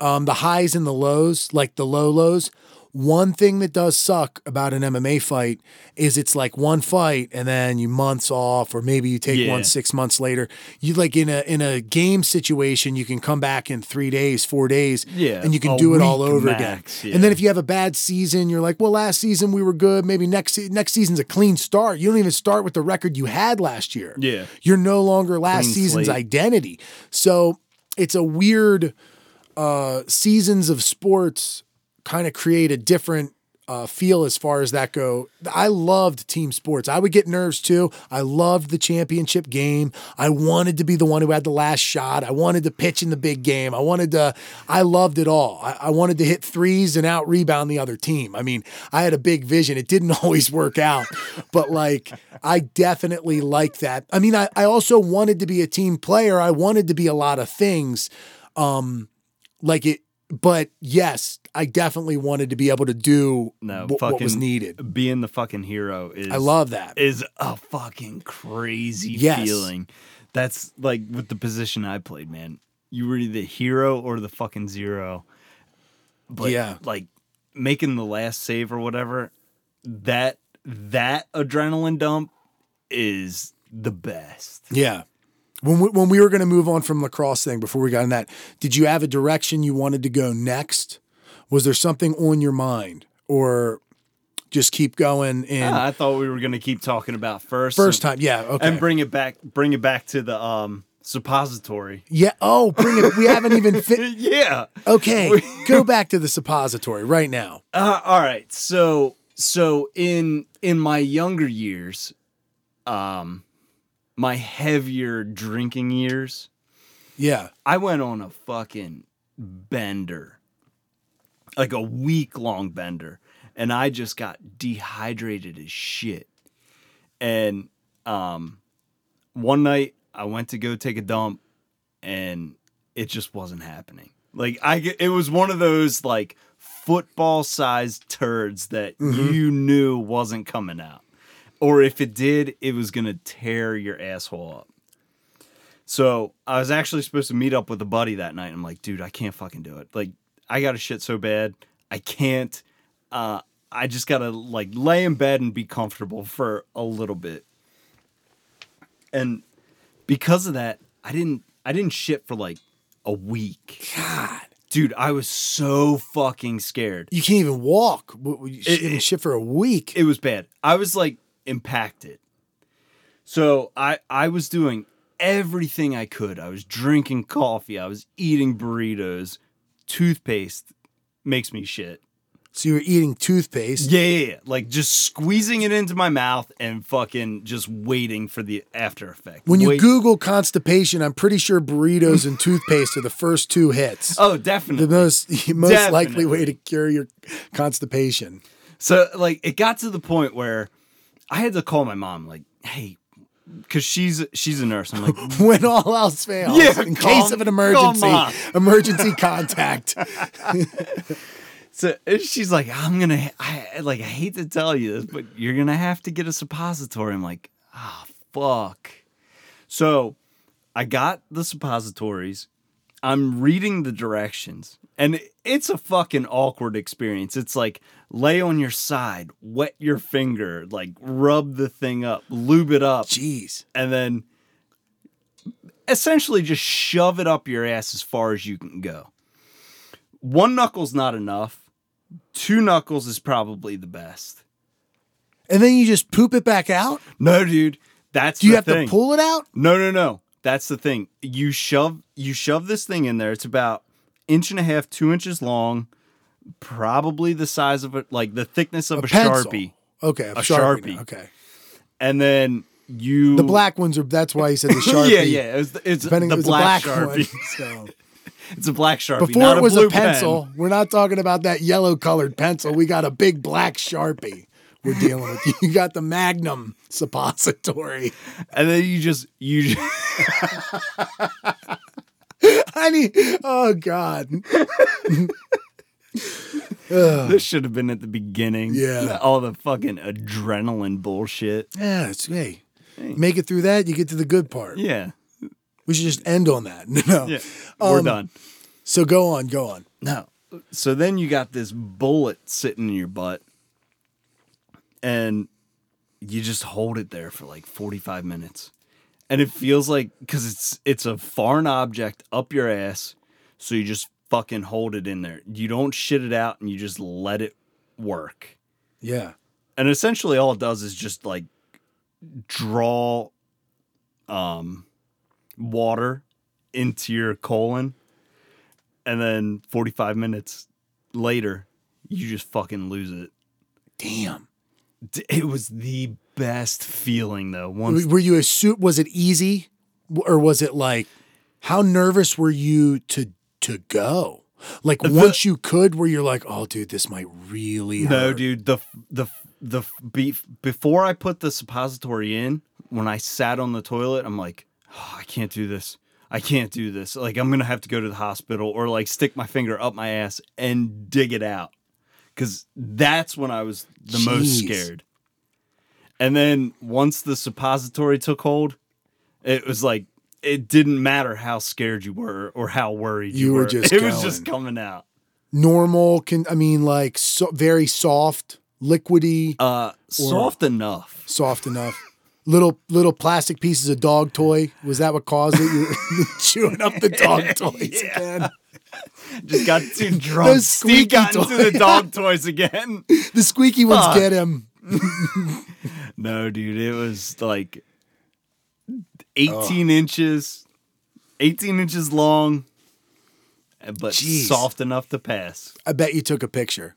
um, the highs and the lows, like the low lows. One thing that does suck about an MMA fight is it's like one fight and then you months off, or maybe you take Yeah. one six months later. You like in a in a game situation, you can come back in three days, four days, Yeah, and you can do it all over max, again. yeah. And then if you have a bad season, you're like, well, last season we were good. Maybe next next season's a clean start. You don't even start with the record you had last year. Yeah. You're no longer last Clean season's slate. identity. So it's a weird uh, seasons of sports kind of create a different uh, feel as far as that go. I loved team sports. I would get nerves too. I loved the championship game. I wanted to be the one who had the last shot. I wanted to pitch in the big game. I wanted to. I loved it all. I, I wanted to hit threes and out rebound the other team. I mean, I had a big vision. It didn't *laughs* always work out, but like I definitely like that. I mean, I, I also wanted to be a team player. I wanted to be a lot of things. Um, like it but yes, I definitely wanted to be able to do No, wh- what was needed. Being the fucking hero is I love that. is a fucking crazy Yes. feeling. That's like with the position I played, man. You were either the hero or the fucking zero. But Yeah. like making the last save or whatever, that that adrenaline dump is the best. Yeah. When we, when we were going to move on from lacrosse thing before we got in that, did you have a direction you wanted to go next? Was there something on your mind or just keep going and Ah, I thought we were gonna keep talking about first first and, time? Yeah. Okay. and bring it back bring it back to the um suppository. yeah. Oh, bring it. We haven't even *laughs* fit. yeah. Okay. go back to the suppository right now. *laughs* Uh, all right. So so in in my younger years, um, my heavier drinking years, Yeah. I went on a fucking bender, like a week long bender, and I just got dehydrated as shit. And um, one night I went to go take a dump, and it just wasn't happening. Like I, it was one of those like football sized turds that you knew wasn't coming out, or if it did, it was gonna tear your asshole up. So I was actually supposed to meet up with a buddy that night. I'm like, dude, I can't fucking do it. Like, I got to shit so bad. I can't. Uh, I just gotta like lay in bed and be comfortable for a little bit. And because of that, I didn't. I didn't shit for like a week. God. Dude, I was so fucking scared. You can't even walk. You it- shit for a week. It was bad. I was like impacted. So I I was doing everything I could. I was drinking coffee. I was eating burritos. Toothpaste makes me shit. so you were eating toothpaste. Yeah, yeah, yeah. Like just squeezing it into my mouth and fucking just waiting for the after effect. When you Wait- Google constipation, I'm pretty sure burritos and toothpaste are the first two hits. Oh, definitely. the *laughs* definitely. most most likely way to cure your constipation. So like it got to the point where I had to call my mom like, "Hey, cuz she's she's a nurse." I'm like, *laughs* When all else fails, Yeah, in case of an emergency, emergency contact. *laughs* So she's like, I'm gonna, I like, I hate to tell you this, but you're gonna have to get a suppository. I'm like, ah, fuck. So I got the suppositories. I'm reading the directions, and it's a fucking awkward experience. It's like lay on your side, wet your finger, like rub the thing up, lube it up, Jeez. and then essentially just shove it up your ass as far as you can go. One knuckle's not enough. Two knuckles is probably the best. And then you just poop it back out? No, dude, that's Do you have thing. to pull it out? No, no, no. That's the thing. You shove you shove this thing in there. It's about inch and a half, two inches long, probably the size of it, like the thickness of a, pencil. sharpie. Okay, a, A sharpie. Sharpie. Okay. And then you The black ones are that's why he said the *laughs* sharpie. yeah, yeah. It's, it's Depending the it black, a black sharpie. one. *laughs* So *laughs* It's a black sharpie. before not it was a, a, pencil, pen. we're not talking about that yellow colored pencil. We got a big black sharpie we're dealing with. You got the Magnum suppository. and then you just you. Just, *laughs* I mean, oh God. *laughs* this should have been at the beginning. Yeah. all the fucking adrenaline bullshit. Yeah, it's hey. Make it through that, you get to the good part. Yeah, We should just end on that. *laughs* No. yeah. We're Um, done. So go on, go on. No. So then you got this bullet sitting in your butt, and you just hold it there for like 45 minutes. And it feels like because it's it's a foreign object up your ass, so you just fucking hold it in there. You don't shit it out and you just let it work. Yeah. And essentially all it does is just like draw um water into your colon and then 45 minutes later, you just fucking lose it. Damn. It was the best feeling though. Once Were you a suit? Was it easy, or was it like? How nervous were you to to go? Like once you could, where you're like, oh, dude, this might really hurt. No, dude. The the the be, before I put the suppository in, when I sat on the toilet, I'm like, oh, I can't do this. I can't do this. Like I'm gonna have to go to the hospital or like stick my finger up my ass and dig it out, because that's when I was the most scared. And then once the suppository took hold, it was like it didn't matter how scared you were or how worried you, You were just *laughs* It was just coming out. Normal can I mean like so, very soft, liquidy, Uh, soft enough. soft enough. Little little plastic pieces of dog toy. Was that what caused it? You were *laughs* chewing up the dog *laughs* toys again. Just got too drunk. Steve got into the dog toys again. The squeaky ones Fuck. get him. *laughs* No, dude, it was like 18 inches, 18 inches long, but Jeez. soft enough to pass. I bet you took a picture.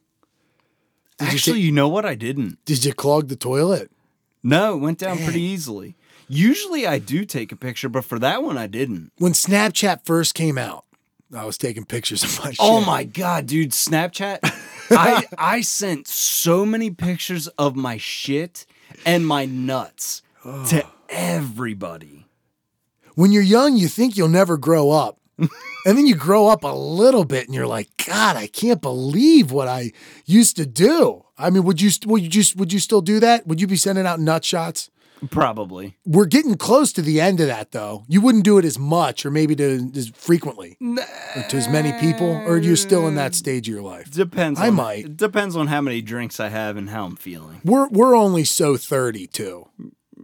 Did you Actually, take- you know what? I didn't. Did you clog the toilet? No, it went down pretty easily. Usually I do take a picture, but for that one I didn't. When Snapchat first came out, I was taking pictures of my oh shit. Oh my god, dude, Snapchat. *laughs* I I sent so many pictures of my shit and my nuts to everybody. When you're young, you think you'll never grow up. *laughs* and then you grow up a little bit and you're like, God, I can't believe what I used to do. I mean, would you would you just would you still do that? Would you be sending out nut shots? Probably. We're getting close to the end of that though. You wouldn't do it as much or maybe to as frequently or to as many people, or you're still in that stage of your life. Depends. I on, might. It depends on how many drinks I have and how I'm feeling. We're we're only so 30 too.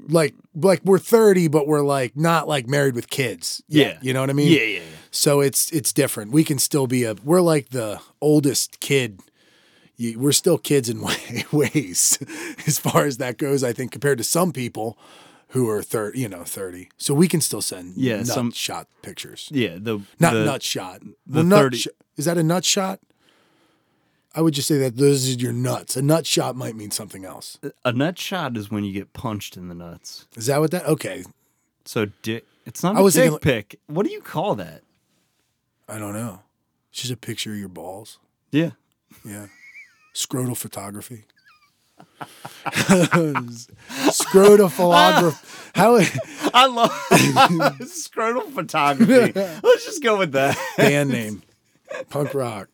Like like we're 30, but we're like not like married with kids. yet, Yeah. You know what I mean? Yeah, yeah, yeah. So it's it's different. We can still be a we're like the oldest kid. You- We're still kids in way, *laughs* ways as far as that goes. I think compared to some people who are thirty, you know, thirty. So we can still send Yeah, nut some- shot pictures. Yeah, the Not the, nut shot. the Well, 30 sh- is that a nut shot? I would just say that those are your nuts. A nut shot might mean something else. A nut shot is when you get punched in the nuts. Is that what that? Okay, So dick. It's not I a was dick thinking- pic. What do you call that? I don't know. It's just a picture of your balls. Yeah. Yeah. Scrotal photography. *laughs* *laughs* Scrotal photography. How I love scrotal photography. Let's just go with that. band *laughs* name? Punk rock.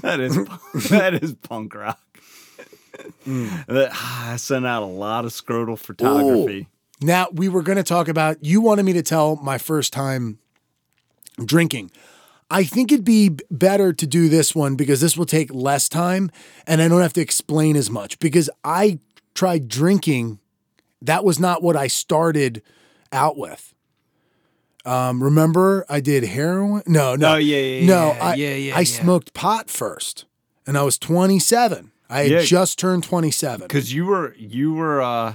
That is that is punk rock. Mm. That- ah, I sent out a lot of scrotal photography. Now we were going to talk about. You wanted me to tell my first time drinking. I think it'd be better to do this one because this will take less time and I don't have to explain as much because I tried drinking. That was not what I started out with. Um, remember, I did heroin. No, no, Oh, yeah, yeah, no. yeah, I, yeah, yeah, I smoked pot first, and I was 27. I had Yeah. just turned 27. Because you were you were uh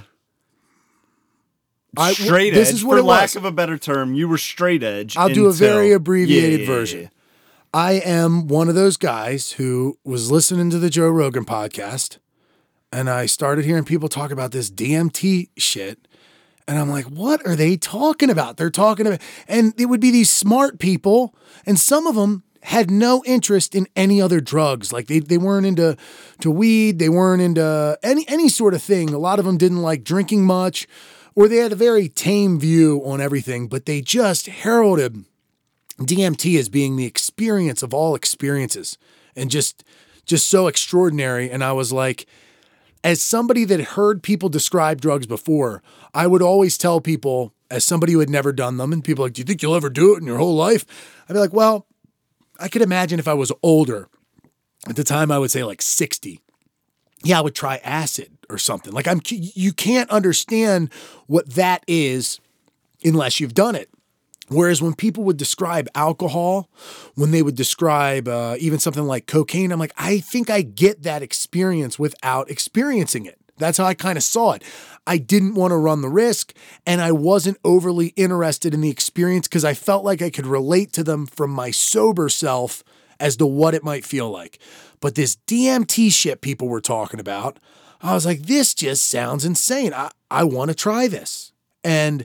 I- straight this edge. is what for lack was. of a better term, you were straight edge. I'll do a very abbreviated yeah, version. yeah. I am one of those guys who was listening to the Joe Rogan podcast and I started hearing people talk about this DMT shit. And I'm like, what are they talking about? They're talking about, and it would be these smart people, and some of them had no interest in any other drugs. Like they, they weren't into to weed, they weren't into any any sort of thing. A lot of them didn't like drinking much, or they had a very tame view on everything, but they just heralded DMT as being the experience of all experiences and just just so extraordinary and I was like as somebody that heard people describe drugs before, I would always tell people as somebody who had never done them and people like, "Do you think you'll ever do it in your whole life?" I'd be like, "Well, I could imagine if I was older. At the time I would say like 60. Yeah, I would try acid or something. Like I'm you can't understand what that is unless you've done it. Whereas when people would describe alcohol, when they would describe uh, even something like cocaine, I'm like, I think I get that experience without experiencing it. That's how I kind of saw it. I didn't want to run the risk and I wasn't overly interested in the experience because I felt like I could relate to them from my sober self as to what it might feel like. But this DMT shit people were talking about, I was like, this just sounds insane. I, I want to try this. And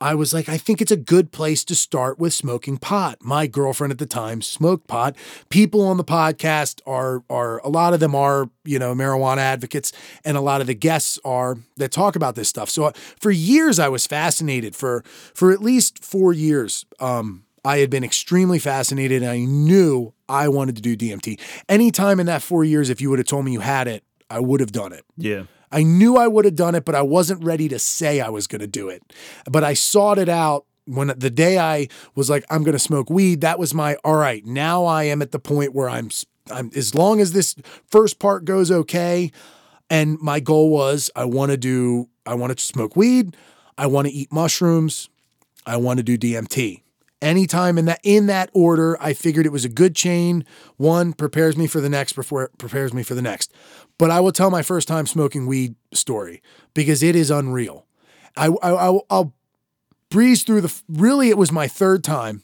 I was like, I think it's a good place to start with smoking pot. My girlfriend at the time smoked pot. People on the podcast are are a lot of them are, you know, marijuana advocates and a lot of the guests are that talk about this stuff. So uh, for years I was fascinated for for at least 4 years. Um I had been extremely fascinated and I knew I wanted to do DMT. Anytime in that 4 years if you would have told me you had it, I would have done it. Yeah. I knew I would have done it, but I wasn't ready to say I was going to do it. But I sought it out when the day I was like, I'm going to smoke weed. That was my all right. Now I am at the point where I'm, I'm as long as this first part goes okay. And my goal was I want to do, I want to smoke weed. I want to eat mushrooms. I want to do DMT anytime in that in that order i figured it was a good chain one prepares me for the next before prepares me for the next but i will tell my first time smoking weed story because it is unreal i, I i'll breeze through the really it was my third time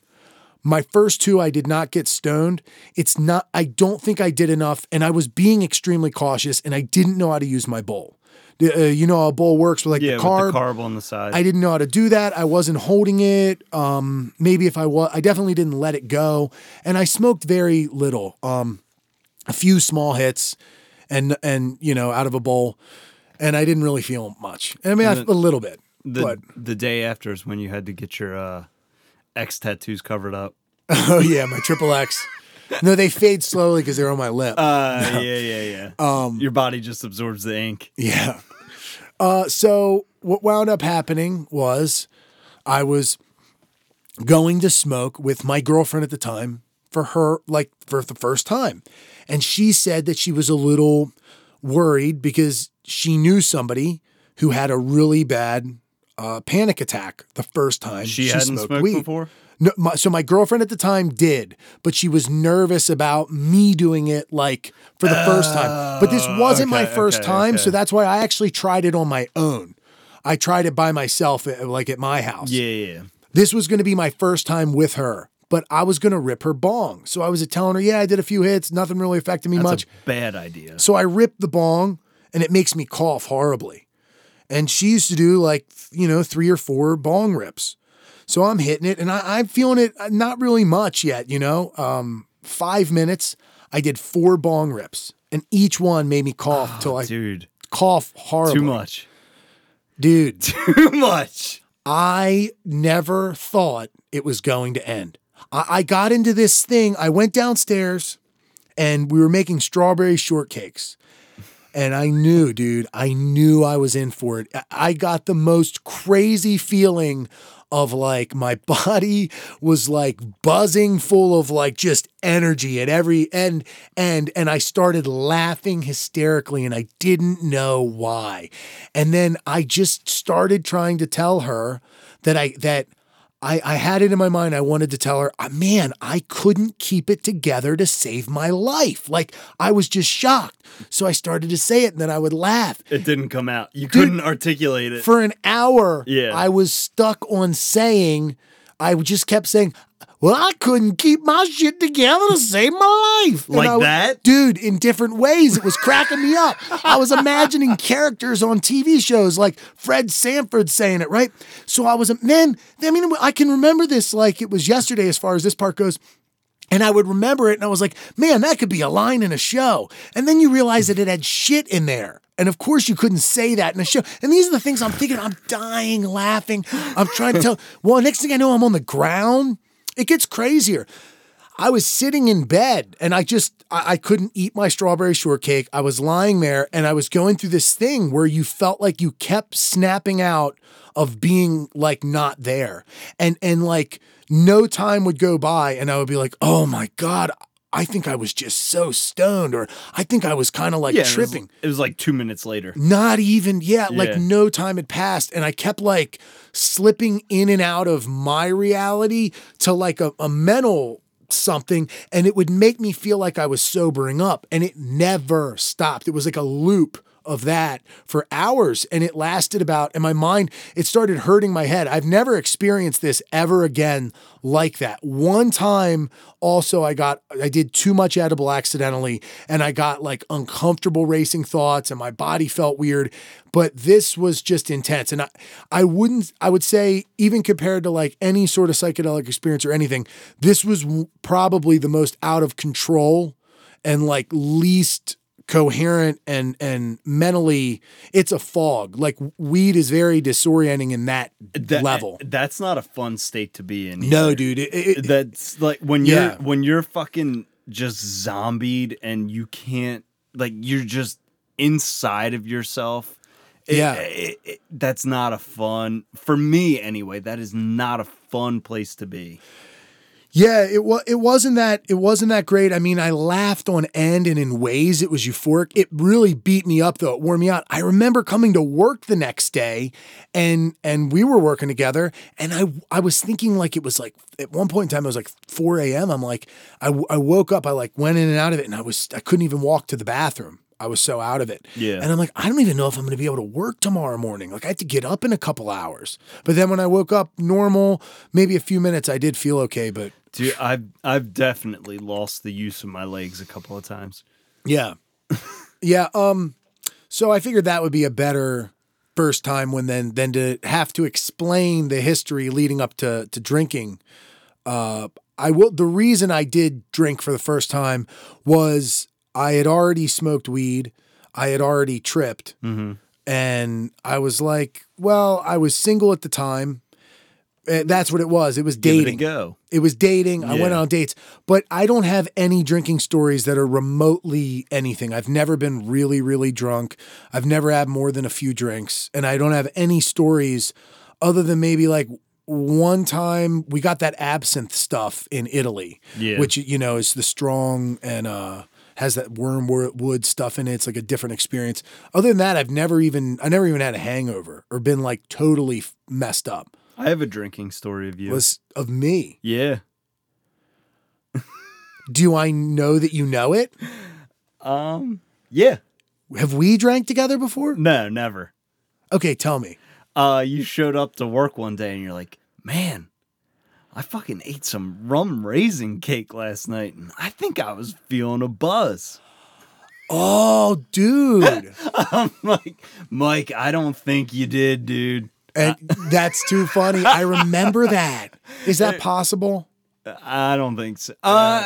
my first two i did not get stoned it's not i don't think i did enough and i was being extremely cautious and i didn't know how to use my bowl uh, you know how a bowl works with like yeah, the carb. With the carb on the side. I didn't know how to do that. I wasn't holding it. Um, maybe if I was, I definitely didn't let it go. And I smoked very little, um, a few small hits, and and you know out of a bowl, and I didn't really feel much. I mean, then, a little bit. The but. the day after is when you had to get your uh, X tattoos covered up. *laughs* oh yeah, my triple X. No, they fade slowly because they're on my lip. Uh, no. yeah, yeah, yeah. Um, Your body just absorbs the ink. Yeah. Uh, so what wound up happening was I was going to smoke with my girlfriend at the time for her, like for the first time. And she said that she was a little worried because she knew somebody who had a really bad uh, panic attack the first time she, she hadn't smoked, smoked weed. before. No, my, so my girlfriend at the time did, but she was nervous about me doing it like for the first time. But this wasn't okay, my first okay, time, okay. so that's why I actually tried it on my own. I tried it by myself, at, like at my house. Yeah, yeah. This was going to be my first time with her, but I was going to rip her bong. So I was telling her, "Yeah, I did a few hits. Nothing really affected me That's much." bad idea. So I ripped the bong, and it makes me cough horribly. And she used to do like you know three or four bong rips. So I'm hitting it and I, am feeling it uh, not really much yet, you know. Um, five minutes, I did four bong rips, and each one made me cough oh, till I dude. cough horribly. Too much. Dude. *laughs* Too much. I never thought it was going to end. I, I got into this thing. I went downstairs and we were making strawberry shortcakes. And I knew, dude, I knew I was in for it. I got the most crazy feeling of like my *laughs* body was like buzzing full of like just energy at every end and and I started laughing hysterically and I didn't know why. And then I just started trying to tell her that I that I, I had it in my mind. I wanted to tell her, uh, man, I couldn't keep it together to save my life. Like I was just shocked. So I started to say it and then I would laugh. It didn't come out. You Dude, couldn't articulate it. For an hour, yeah. I was stuck on saying, I just kept saying, well, I couldn't keep my shit together to save my life. like I, that? Dude, in different ways. It was cracking me up. *laughs* I was imagining characters on TV shows like Fred Sanford saying it, right? So I was, a man, I mean, I can remember this like it was yesterday as far as this part goes. And I would remember it and I was like, man, that could be a line in a show. And then you realize that it had shit in there. And of course, you couldn't say that in a show. And these are the things I'm thinking. I'm dying laughing. I'm trying to tell. Well, next thing I know, I'm on the ground it gets crazier. I was sitting in bed and I just I, I, couldn't eat my strawberry shortcake. I was lying there and I was going through this thing where you felt like you kept snapping out of being like not there. And and like no time would go by and I would be like, "Oh my god, I think I was just so stoned, or I think I was kind of like yeah, tripping. It was, it was, like two minutes later. Not even, yeah, Yeah. like no time had passed. And I kept like slipping in and out of my reality to like a, a mental something. And it would make me feel like I was sobering up. And it never stopped. It was like a loop of that for hours and it lasted about and my mind it started hurting my head. I've never experienced this ever again like that. One time also i got i did too much edible accidentally and i got like uncomfortable racing thoughts and my body felt weird but this was just intense and i i wouldn't i would say even compared to like any sort of psychedelic experience or anything this was probably the most out of control and like least coherent and and mentally it's a fog like weed is very disorienting in that, That- level That's not a fun state to be in. no dude it, it- That's like when you're Yeah. when you're fucking just zombied and you can't like you're just inside of yourself. It- Yeah. it- it- that's not a fun for me anyway. That is not a fun place to be. Yeah, it was. It wasn't that. It wasn't that great. I mean, I laughed on end, and in ways, it was euphoric. It really beat me up, though. It wore me out. I remember coming to work the next day, and and we were working together, and I I was thinking like it was like at one point in time it was like four a.m. I'm like I I woke up, I like went in and out of it, and I was I couldn't even walk to the bathroom. I was so out of it. Yeah. And I'm like, I don't even know if I'm going to be able to work tomorrow morning. Like, I have to get up in a couple hours. But then when I woke up normal, maybe a few minutes, I did feel okay. But Dude, I've I've definitely lost the use of my legs a couple of times. Yeah. *laughs* yeah. Um, so I figured that would be a better first time when then than to have to explain the history leading up to to drinking. Uh I will the reason I did drink for the first time was I had already smoked weed. I had already tripped. And I was like, well, I was single at the time. Eh, That's what it was. It was Give dating. it a go. It was dating. I went on dates, but I don't have any drinking stories that are remotely anything. I've never been really, really drunk. I've never had more than a few drinks, and I don't have any stories other than maybe like one time we got that absinthe stuff in Italy, Yeah. which you know is the strong and uh has that wormwood stuff in it. It's like a different experience. Other than that, I've never even I never even had a hangover or been like totally f- messed up. I have a drinking story of you. Was of me. yeah. *laughs* Do I know that you know it? Um. Yeah. Have we drank together before? No, never. Okay, tell me. uh, you showed up to work one day and you're like, man, I fucking ate some rum raisin cake last night and I think I was feeling a buzz. Oh, dude. *laughs* I'm like, Mike, I don't think you did, dude. and that's too funny. I remember that. Is that possible? I don't think so. Uh,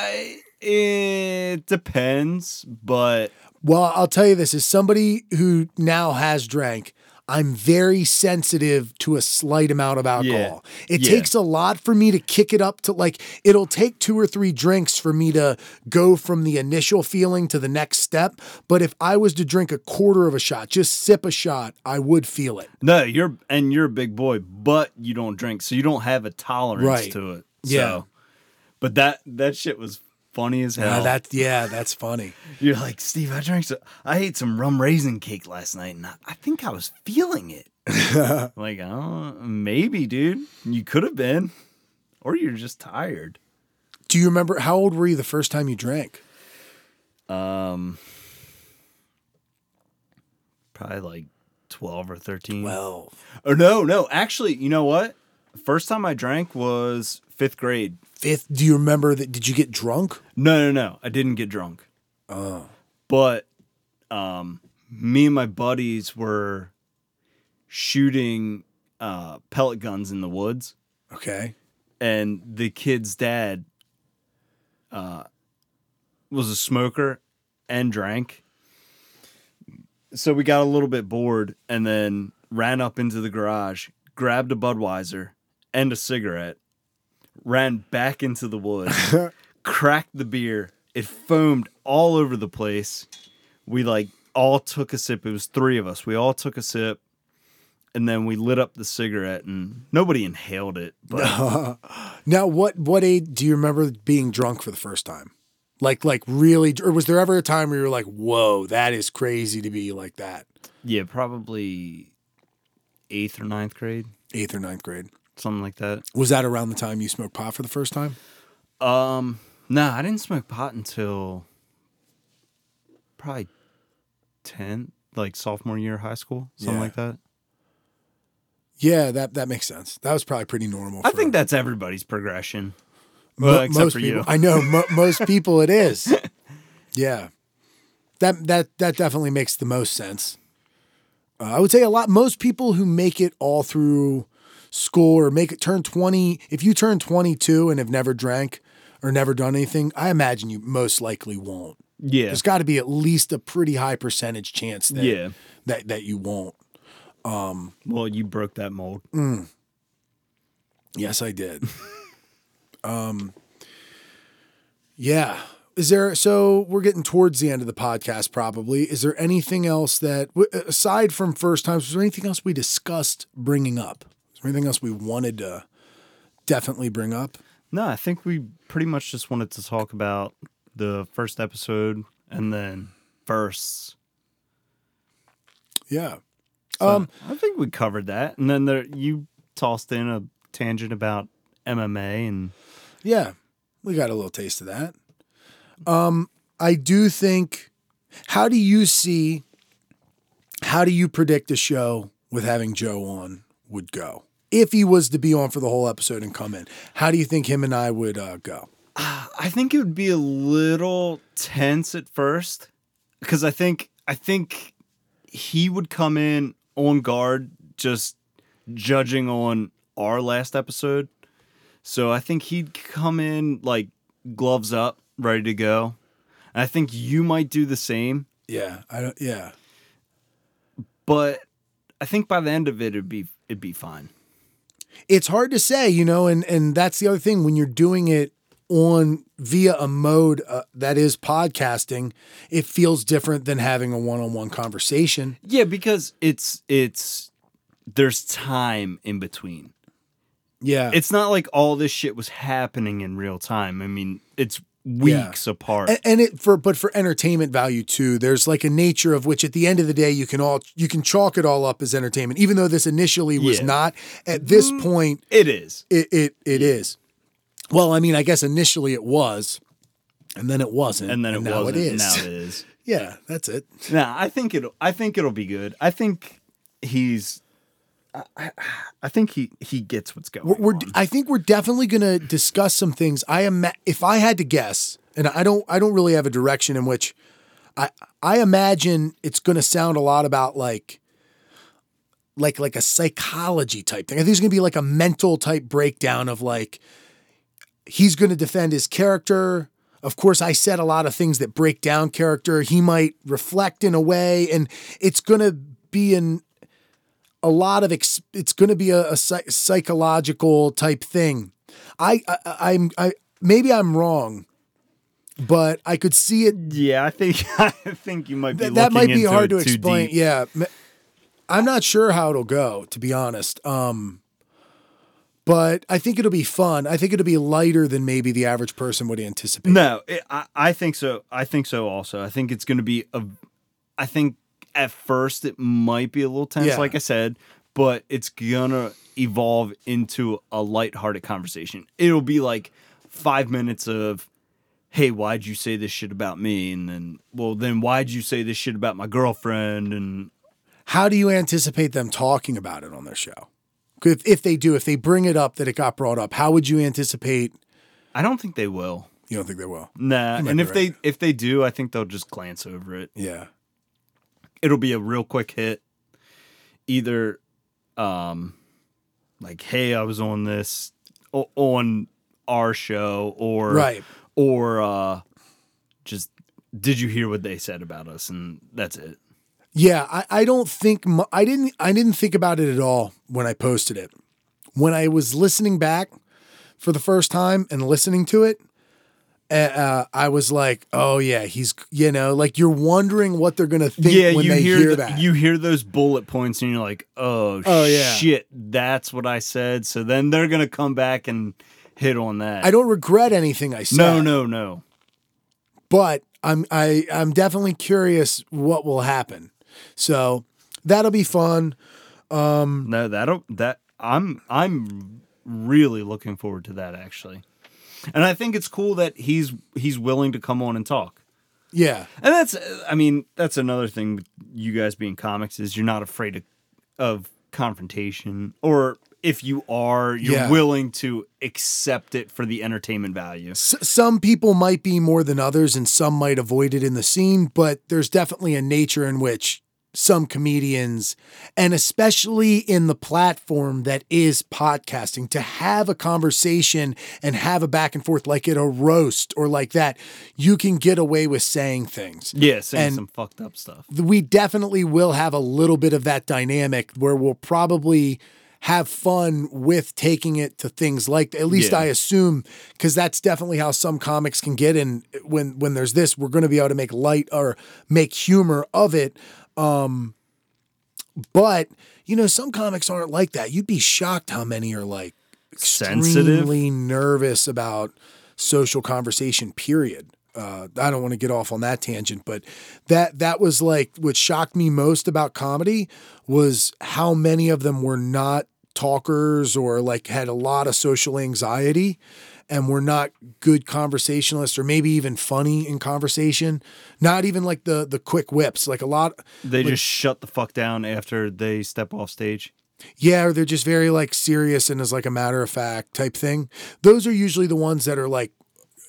it depends, but Well, I'll tell you this as somebody who now has drank, I'm very sensitive to a slight amount of alcohol. It Yeah. takes a lot for me to kick it up to like, it'll take two or three drinks for me to go from the initial feeling to the next step. But if I was to drink a quarter of a shot, just sip a shot, I would feel it. no, you're and you're a big boy, but you don't drink, so you don't have a tolerance Right. to it. Yeah. But that that shit was funny as hell. Uh, that, yeah, that's funny. *laughs* You're like, Steve, I drank so I ate some rum raisin cake last night and I, I think I was feeling it. *laughs* like, oh, maybe, dude. You could have been. Or you're just tired. Do you remember how old were you the first time you drank? Um probably like 12 or 13. Well, or no, no. Actually, you know what? First time I drank was fifth grade. fifth. Do you remember that? Did you get drunk? No, no, no. I didn't get drunk. Oh, but um, me and my buddies were shooting uh, pellet guns in the woods, okay. and the kid's dad uh, was a smoker and drank. So we got a little bit bored, and then ran up into the garage, grabbed a Budweiser and a cigarette, ran back into the woods, *laughs* cracked the beer. It foamed all over the place. We like all took a sip. It was three of us. We all took a sip, and then we lit up the cigarette, and nobody inhaled it. But *laughs* Now, what what age do you remember being drunk for the first time? Like, like really, or was there ever a time where you were like, "Whoa, that is crazy to be like that"? yeah, probably eighth or ninth grade, Eighth or ninth grade. Something like that. Was that around the time you smoked pot for the first time? Um, no, I didn't smoke pot until probably 10, like sophomore year of high school, something Yeah. like that. Yeah, that that makes sense. That was probably pretty normal. I think that's everybody's progression. Well, except most for people. you. I know mo- *laughs* most people. It is. Yeah, that that that definitely makes the most sense. Uh, I would say a lot. Most people who make it all through school or make it turn twenty. If you turn twenty two and have never drank or never done anything, I imagine you most likely won't. Yeah. There's got to be at least a pretty high percentage chance that Yeah. that that you won't. Well, you broke that mold. Yes, I did. *laughs* um, yeah. Is there, so we're getting towards the end of the podcast probably. Is there anything else that, aside from first times, was there anything else we discussed bringing up? Is there anything else we wanted to definitely bring up? No, I think we pretty much just wanted to talk about the first episode and then firsts. Yeah. So Um, I think we covered that. And then there you tossed in a tangent about MMA and Yeah, we got a little taste of that. Um, I do think. How do you see? How do you predict a show with having Joe on would go if he was to be on for the whole episode and come in? How do you think him and I would uh, go? I think it would be a little tense at first because I think I think he would come in on guard just judging on our last episode. So I think he'd come in like gloves up, ready to go. And I think you might do the same, Yeah, I don't. Yeah, but I think by the end of it it'd be it'd be fine. It's hard to say, you know, and and that's the other thing when you're doing it on via a mode uh, that is podcasting, it feels different than having a one-on-one conversation. Yeah, because it's it's there's time in between. Yeah, it's not like all this shit was happening in real time. I mean, it's weeks apart. and, and it for but for entertainment value too there's like a nature of which at the end of the day you can all you can chalk it all up as entertainment even though this initially was Yeah. not at this mm, point it is. it it, it is well i mean i guess initially it was and then it wasn't And then it now wasn't. it is Now it *laughs* is. yeah that's it Now I think it'll I think it'll be good. I think he's I, I, *sighs* I think he he gets what's going we're on. i think we're definitely going to discuss some things. I am if i had to guess and i don't i don't really have a direction in which i i imagine it's going to sound a lot about like like like a psychology type thing. I think it's going to be like a mental type breakdown of like he's going to defend his character. Of course i said a lot of things that break down character. He might reflect in a way and it's going to be an a lot of ex- it's going to be a, a psych- psychological type thing. I, I I'm I maybe I'm wrong, but I could see it. yeah, I think *laughs* I think you might be Th- that might be hard to explain. deep. Yeah, I'm not sure how it'll go to be honest. Um, but I think it'll be fun. I think it'll be lighter than maybe the average person would anticipate. No, it, I, I think so. I think so. Also, I think it's going to be a. I think at first it might be a little tense, Yeah. like I said, but it's gonna evolve into a lighthearted conversation. It'll be like five minutes of, "Hey, why'd you say this shit about me?" And then, "Well, then why'd you say this shit about my girlfriend?" And How do you anticipate them talking about it on their show? If, if they do, if they bring it up that it got brought up, how would you anticipate? I don't think they will. You don't think they will? Nah, and if they if they do, I think they'll just glance over it. Yeah. It'll be a real quick hit either um like hey i was on this o- on our show or Right. or uh just did you hear what they said about us and that's it Yeah, I, I don't think I didn't I didn't think about it at all when I posted it. When I was listening back for the first time and listening to it, uh, uh, I was like, "Oh yeah, he's you know like you're wondering what they're gonna think yeah when you they hear, hear the- that." you hear those bullet points and you're like oh, Oh, yeah. shit that's what i said so then they're gonna come back and hit on that I don't regret anything I said. no no no but I'm I I'm definitely curious what will happen. So that'll be fun. No, that'll that I'm I'm really looking forward to that actually. And I think it's cool that he's he's willing to come on and talk. Yeah. And that's, I mean, that's another thing with you guys being comics is you're not afraid of, of confrontation, or if you are, you're Yeah. willing to accept it for the entertainment value. S- some people might be more than others and some might avoid it in the scene, but there's definitely a nature in which some comedians, and especially in the platform that is podcasting, to have a conversation and have a back and forth like at a roast or like that, you can get away with saying things. Yeah, saying And- some fucked up stuff. we definitely will have a little bit of that dynamic where we'll probably have fun with taking it to things like at least Yeah. I assume because that's definitely how some comics can get and when when there's this we're going to be able to make light or make humor of it um but you know some comics aren't like that. You'd be shocked how many are like Sensitive. extremely nervous about social conversation period. Uh, I don't want to get off on that tangent, but that that was like what shocked me most about comedy was how many of them were not talkers or like had a lot of social anxiety and we're not good conversationalists or maybe even funny in conversation. Not even like the the quick whips. Like a lot They just shut the fuck down after they step off stage. Yeah, or they're just very like serious and as like a matter of fact type thing. Those are usually the ones that are like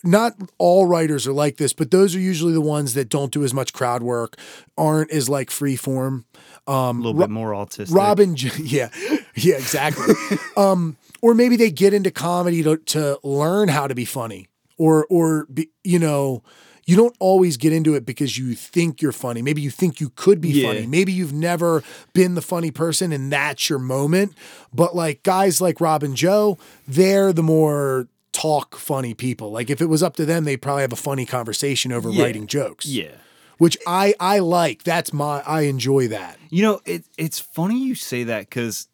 not all writers are like this, but those are usually the ones that don't do as much crowd work, aren't as like free form. A little bit more autistic. Robin, *laughs* yeah, yeah, exactly. *laughs* um, or maybe they get into comedy to to learn how to be funny, or or be, you know, you don't always get into it because you think you're funny. Maybe you think you could be Yeah. funny. Maybe you've never been the funny person, and that's your moment. But like guys like Robin Joe, they're the more talk funny people. Like if it was up to them, they'd probably have a funny conversation over Yeah. writing jokes. Yeah. Which I I like. That's my I enjoy that. You know, it, it's funny you say that because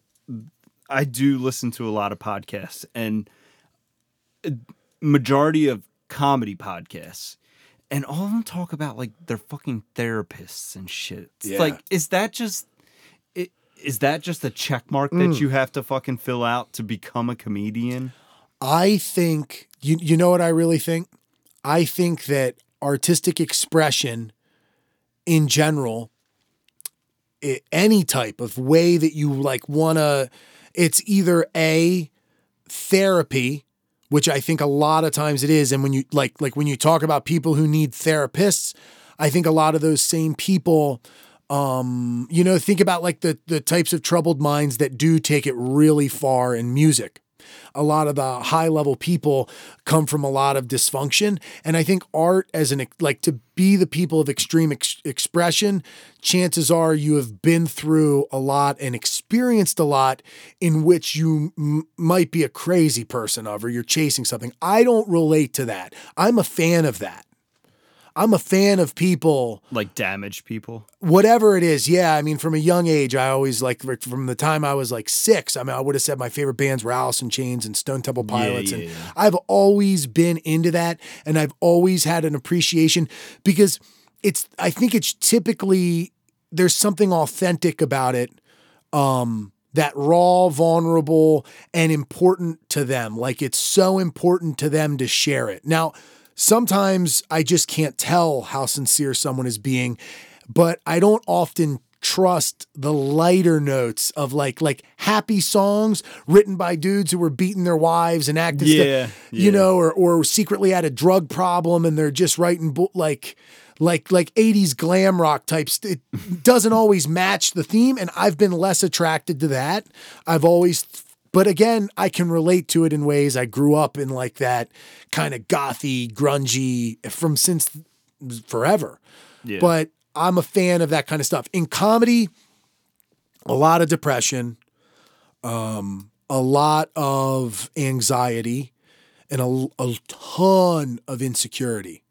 I do listen to a lot of podcasts and majority of comedy podcasts. And all of them talk about like they're fucking therapists and shit. It's Yeah. like, is that just is that just a check mark Mm. that you have to fucking fill out to become a comedian? I think you you know what I really think? I think that artistic expression in general i- any type of way that you like want to it's either a therapy which I think a lot of times it is and when you like like when you talk about people who need therapists I think a lot of those same people um you know think about like the the types of troubled minds that do take it really far in music a lot of the high level people come from a lot of dysfunction. And i think art as an like to be the people of extreme ex- expression chances are you have been through a lot and experienced a lot in which you m- might be a crazy person of or you're chasing something. I don't relate to that. I'm a fan of that i'm a fan of people Like damaged people? whatever it is, yeah. I mean, from a young age, I always like from the time I was like six. I mean, I would have said my favorite bands were Alice in Chains and Stone Temple Pilots, yeah, and yeah. I've always been into that, and I've always had an appreciation because it's. I think it's typically there's something authentic about it. Um, that raw, vulnerable, and important to them. Like it's so important to them to share it. Now, sometimes I just can't tell how sincere someone is being, but I don't often trust the lighter notes of like like happy songs written by dudes who were beating their wives and acting stuff, Yeah, you know or or secretly had a drug problem and they're just writing bu- like like like 80s glam rock types. It doesn't always match the theme and I've been less attracted to that. I've always but again I can relate to it in ways I grew up in like that kind of gothy grungy from since forever Yeah. but I'm a fan of that kind of stuff. In comedy, a lot of depression, um, a lot of anxiety, and a, a ton of insecurity.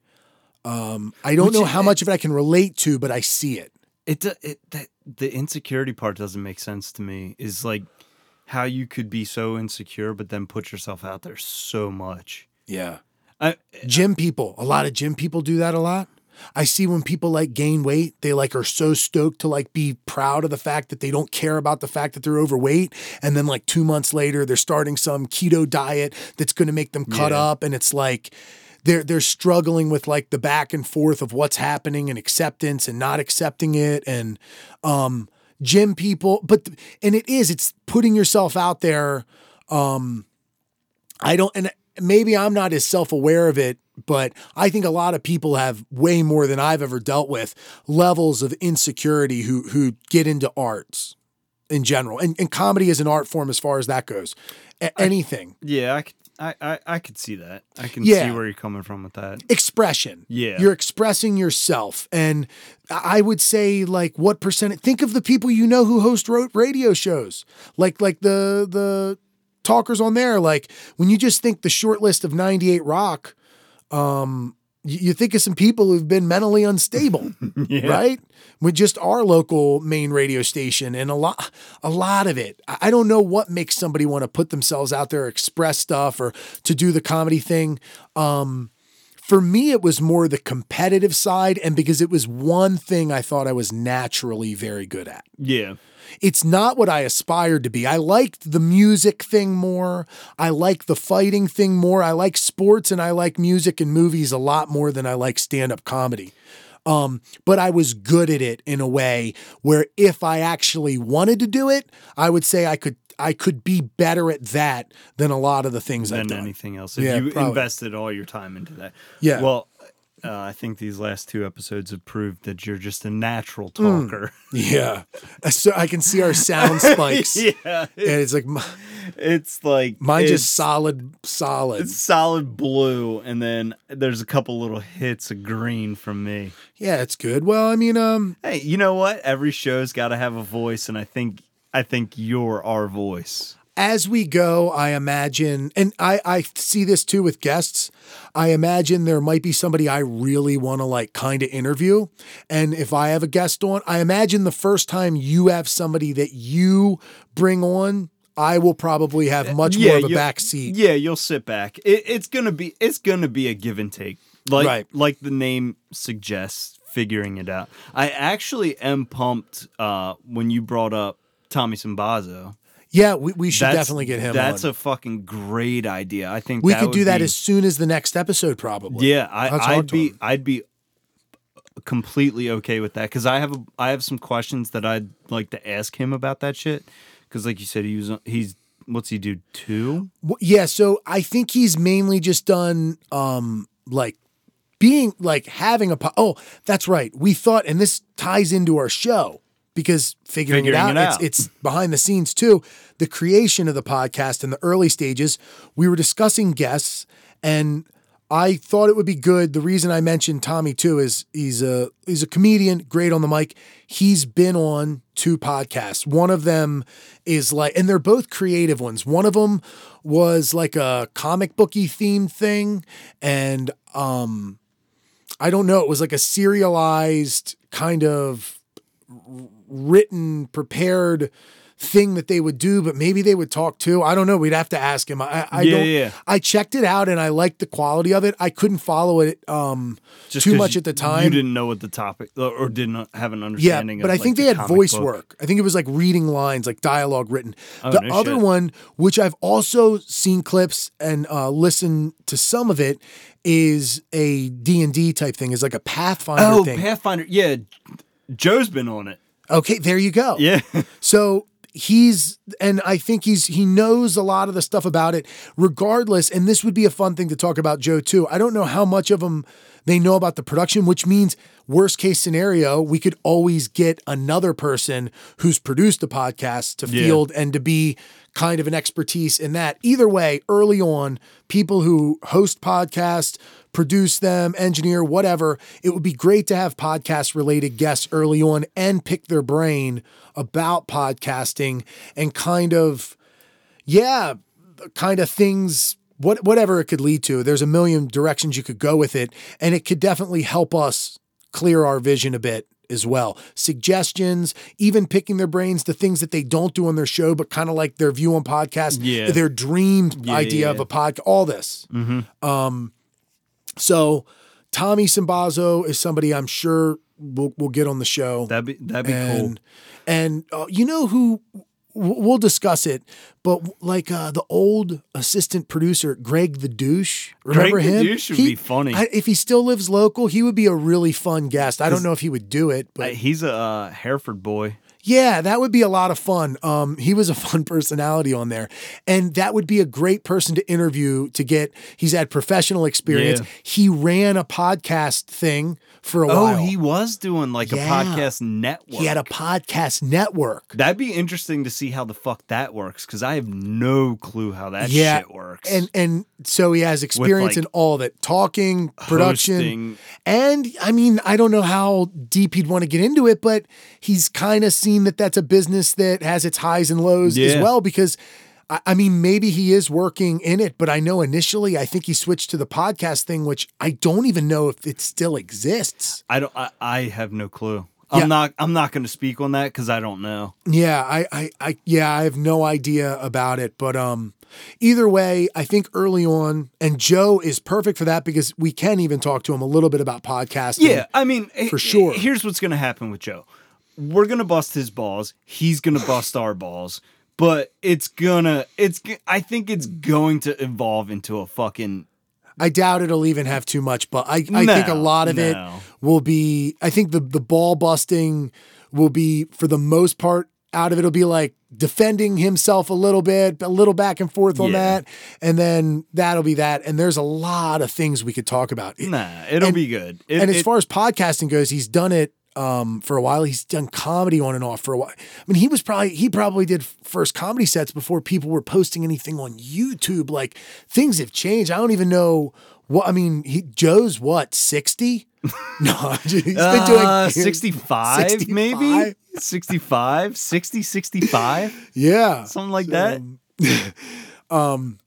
Um, I don't Which know how much of it I can relate to, but I see it. it, it that the insecurity part doesn't make sense to me is like how you could be so insecure but then put yourself out there so much Yeah. I, Gym people, a lot of gym people do that a lot. I see when people like gain weight, they like are so stoked to like be proud of the fact that they don't care about the fact that they're overweight. And then like two months later, they're starting some keto diet that's going to make them cut Yeah. up. And it's like, they're they're struggling with like the back and forth of what's happening and acceptance and not accepting it and um gym people but and it is it's putting yourself out there um I don't and maybe I'm not as self-aware of it but I think a lot of people have way more than I've ever dealt with levels of insecurity who who get into arts in general. And, and comedy is an art form as far as that goes. A- anything. Yeah, I could, I, I, I could see that. I can Yeah. see where you're coming from with that. expression. Yeah. You're expressing yourself. And I would say like what percent think of the people you know who host radio shows. Like like the the talkers on there like when you just think the short list of 98 rock um you, think of some people who've been mentally unstable, *laughs* Yeah. right? With just our local main radio station and a lot a lot of it. I I don't know what makes somebody want to put themselves out there, express stuff or to do the comedy thing. Um for me, it was more the competitive side, and because it was one thing I thought I was naturally very good at. Yeah. It's not what I aspired to be. I liked the music thing more. I like the fighting thing more. I like sports and I like music and movies a lot more than I like stand up comedy. Um, but I was good at it in a way where if I actually wanted to do it, I would say I could I could be better at that than a lot of the things I've Than done. anything else. If Yeah, you probably. invested all your time into that. Yeah. Well, uh, I think these last two episodes have proved that you're just a natural Hmm. talker. *laughs* Yeah. So I can see our sound spikes. *laughs* yeah. And it's like mi- It's like mine it's, just solid, solid. it's solid blue, and then there's a couple little hits of green from me. Yeah, it's good. Well, I mean, um, Hey, you know what? Every show's got to have a voice, and I think I think you're our voice. As we go, I imagine, and I, I see this too with guests. I imagine there might be somebody I really want to like kind of interview. And if I have a guest on, I imagine the first time you have somebody that you bring on, I will probably have much more of a back seat. Yeah, you'll sit back. It, it's gonna be it's gonna be a give and take, like Right. like the name suggests. Figuring it out. I actually am pumped uh, when you brought up Tommy Simbazo. Yeah, we, we should That's- definitely get him That's on. a fucking great idea. I think we that could would do that be- as soon as the next episode, probably. Yeah, I, I'd be him. I'd be completely okay with that because I have a, I have some questions that I'd like to ask him about that shit. Because like you said, he was he's what's he do two? Yeah, so I think he's mainly just done um like being like having a po- oh that's right we thought and this ties into our show because figuring, it, out, it It's, out. it's behind the scenes too the creation of the podcast in the early stages we were discussing guests and I thought it would be good. The reason I mentioned Tommy too is he's a he's a comedian, great on the mic. He's been on two podcasts. One of them is like, and they're both creative ones. One of them was like a comic booky themed thing, and um, I don't know. It was like a serialized kind of written, prepared thing that they would do, but maybe they would talk too. I don't know. We'd have to ask him. I, I Yeah, don't. yeah. I checked it out and I liked the quality of it. I couldn't follow it um, too much at the time. You didn't know what the topic or didn't have an understanding. yeah, but of, I think like, they the had voice book. work. I think it was like reading lines, like dialogue written. Oh, the no other shit. one, which I've also seen clips and uh, listened to some of it, is a D and D type thing. Is like a Pathfinder Oh, thing. Pathfinder. Yeah, Joe's been on it. Okay, there you go. Yeah, *laughs* So he's and I think he's he knows a lot of the stuff about it regardless and this would be a fun thing to talk about Joe too. I don't know how much of them they know about the production which means worst case scenario we could always get another person who's produced a podcast to Yeah. field and to be kind of an expertise in that. Either way, early on, people who host podcasts, produce them, engineer, whatever, it would be great to have podcast related guests early on and pick their brain about podcasting and kind of, yeah, kind of things. What, whatever it could lead to, there's a million directions you could go with it, and it could definitely help us clear our vision a bit as well. Suggestions, even picking their brains the things that they don't do on their show, but kind of like their view on podcast, Yeah. their dream Yeah, idea yeah, of a podcast, all this. Um, so Tommy Simbazo is somebody I'm sure we'll, we'll get on the show. that'd be that'd be and cool. and uh, you know who we'll discuss it, but like uh, the old assistant producer Greg the Douche. Remember Greg the him? Douche would be funny. I, if he still lives local, he would be a really fun guest. I don't know if he would do it, but he's a uh, Hereford boy. Yeah, that would be a lot of fun. Um, he was a *laughs* fun personality on there, and that would be a great person to interview to get. He's had professional experience. Yeah. He ran a podcast thing for a Oh, while. Oh, he was doing like Yeah. a podcast network. he had a podcast network. That'd be interesting to see how the fuck that works because I have no clue how that Yeah, shit works. And and so he has experience like, in all of it, talking, production, hosting. and I mean, I don't know how deep he'd want to get into it, but he's kind of seen that that's a business that has its highs and lows as well. Because I, I mean, maybe he is working in it, but I know initially I think he switched to the podcast thing, which I don't even know if it still exists. I don't. I, I have no clue. I'm Yeah. not. I'm not going to speak on that because I don't know. Yeah, I, I, I, yeah, I have no idea about it, but um, either way, I think early on, and Joe is perfect for that because we can even talk to him a little bit about podcasting. Yeah, I mean, For sure. Here's what's going to happen with Joe. We're to bust his balls. He's to bust our balls. But it's gonna. It's. I think it's going to evolve into a fucking. I doubt it'll even have too much, but I, I think a lot of it will be. I think the the ball busting will be for the most part out of it. will be like defending himself a little bit, a little back and forth on Yeah. that, and then that'll be that. And there's a lot of things we could talk about. Nah, it'll And- be good. It- and as it- far as podcasting goes, he's done it um, for a while. He's done comedy on and off for a while. I mean, he was probably he probably did first comedy sets before people were posting anything on YouTube. Like things have changed. I don't even know what. I mean, he Joe's what sixty? *laughs* no, he's been doing Uh, *laughs* *laughs* 65, 65? maybe 65 60 65 Yeah, something like that um,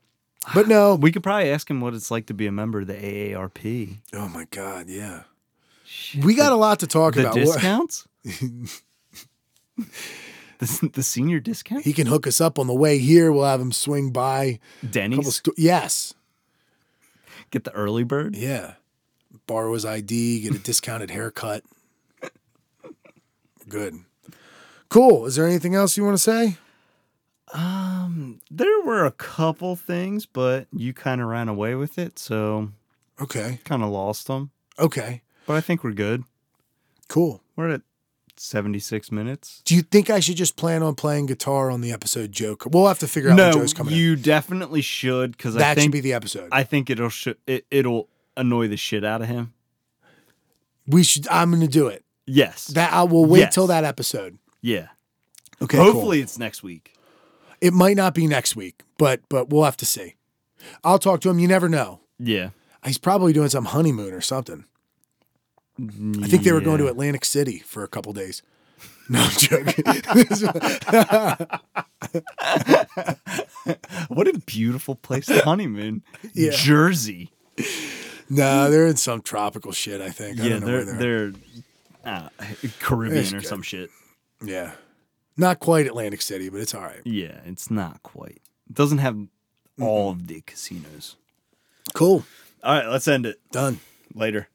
but no. we could probably ask him what it's like to be a member of the aarp Oh my god, yeah. We got a lot to talk the about. Discounts *laughs* the, the senior discount He can hook us up on the way here. We'll have him swing by. denny's sto- yes. get the early bird Yeah. Borrow his ID, get a discounted haircut. Good. Cool. Is there anything else you want to say? um there were a couple things but you kind of ran away with it so Okay. kind of lost them Okay. But i think we're good Cool. we're at 76 minutes Do you think I should just plan on playing guitar on the episode Joe? We'll have to figure out when no Joe's coming in. you definitely should because i That think should be the episode. I think it'll sh- it, it'll annoy the shit out of him. we should. I'm going to do it. Yes. That I will wait Yes. till that episode. yeah. Okay. Hopefully it's next week. it might not be next week, but but we'll have to see. I'll talk to him. You never know. Yeah. He's probably doing some honeymoon or something. I think they were going to Atlantic City for a couple days. *laughs* No I'm joking. *laughs* What a beautiful place to honeymoon. *laughs* Yeah. Jersey. no, they're in some tropical shit. I think. I Yeah, don't know they're where they're, uh, Caribbean It's or good. some shit. Yeah. Not quite Atlantic City, but it's all right. Yeah, it's not quite. It doesn't have all of the casinos. Cool. All right, let's end it. Done. Later.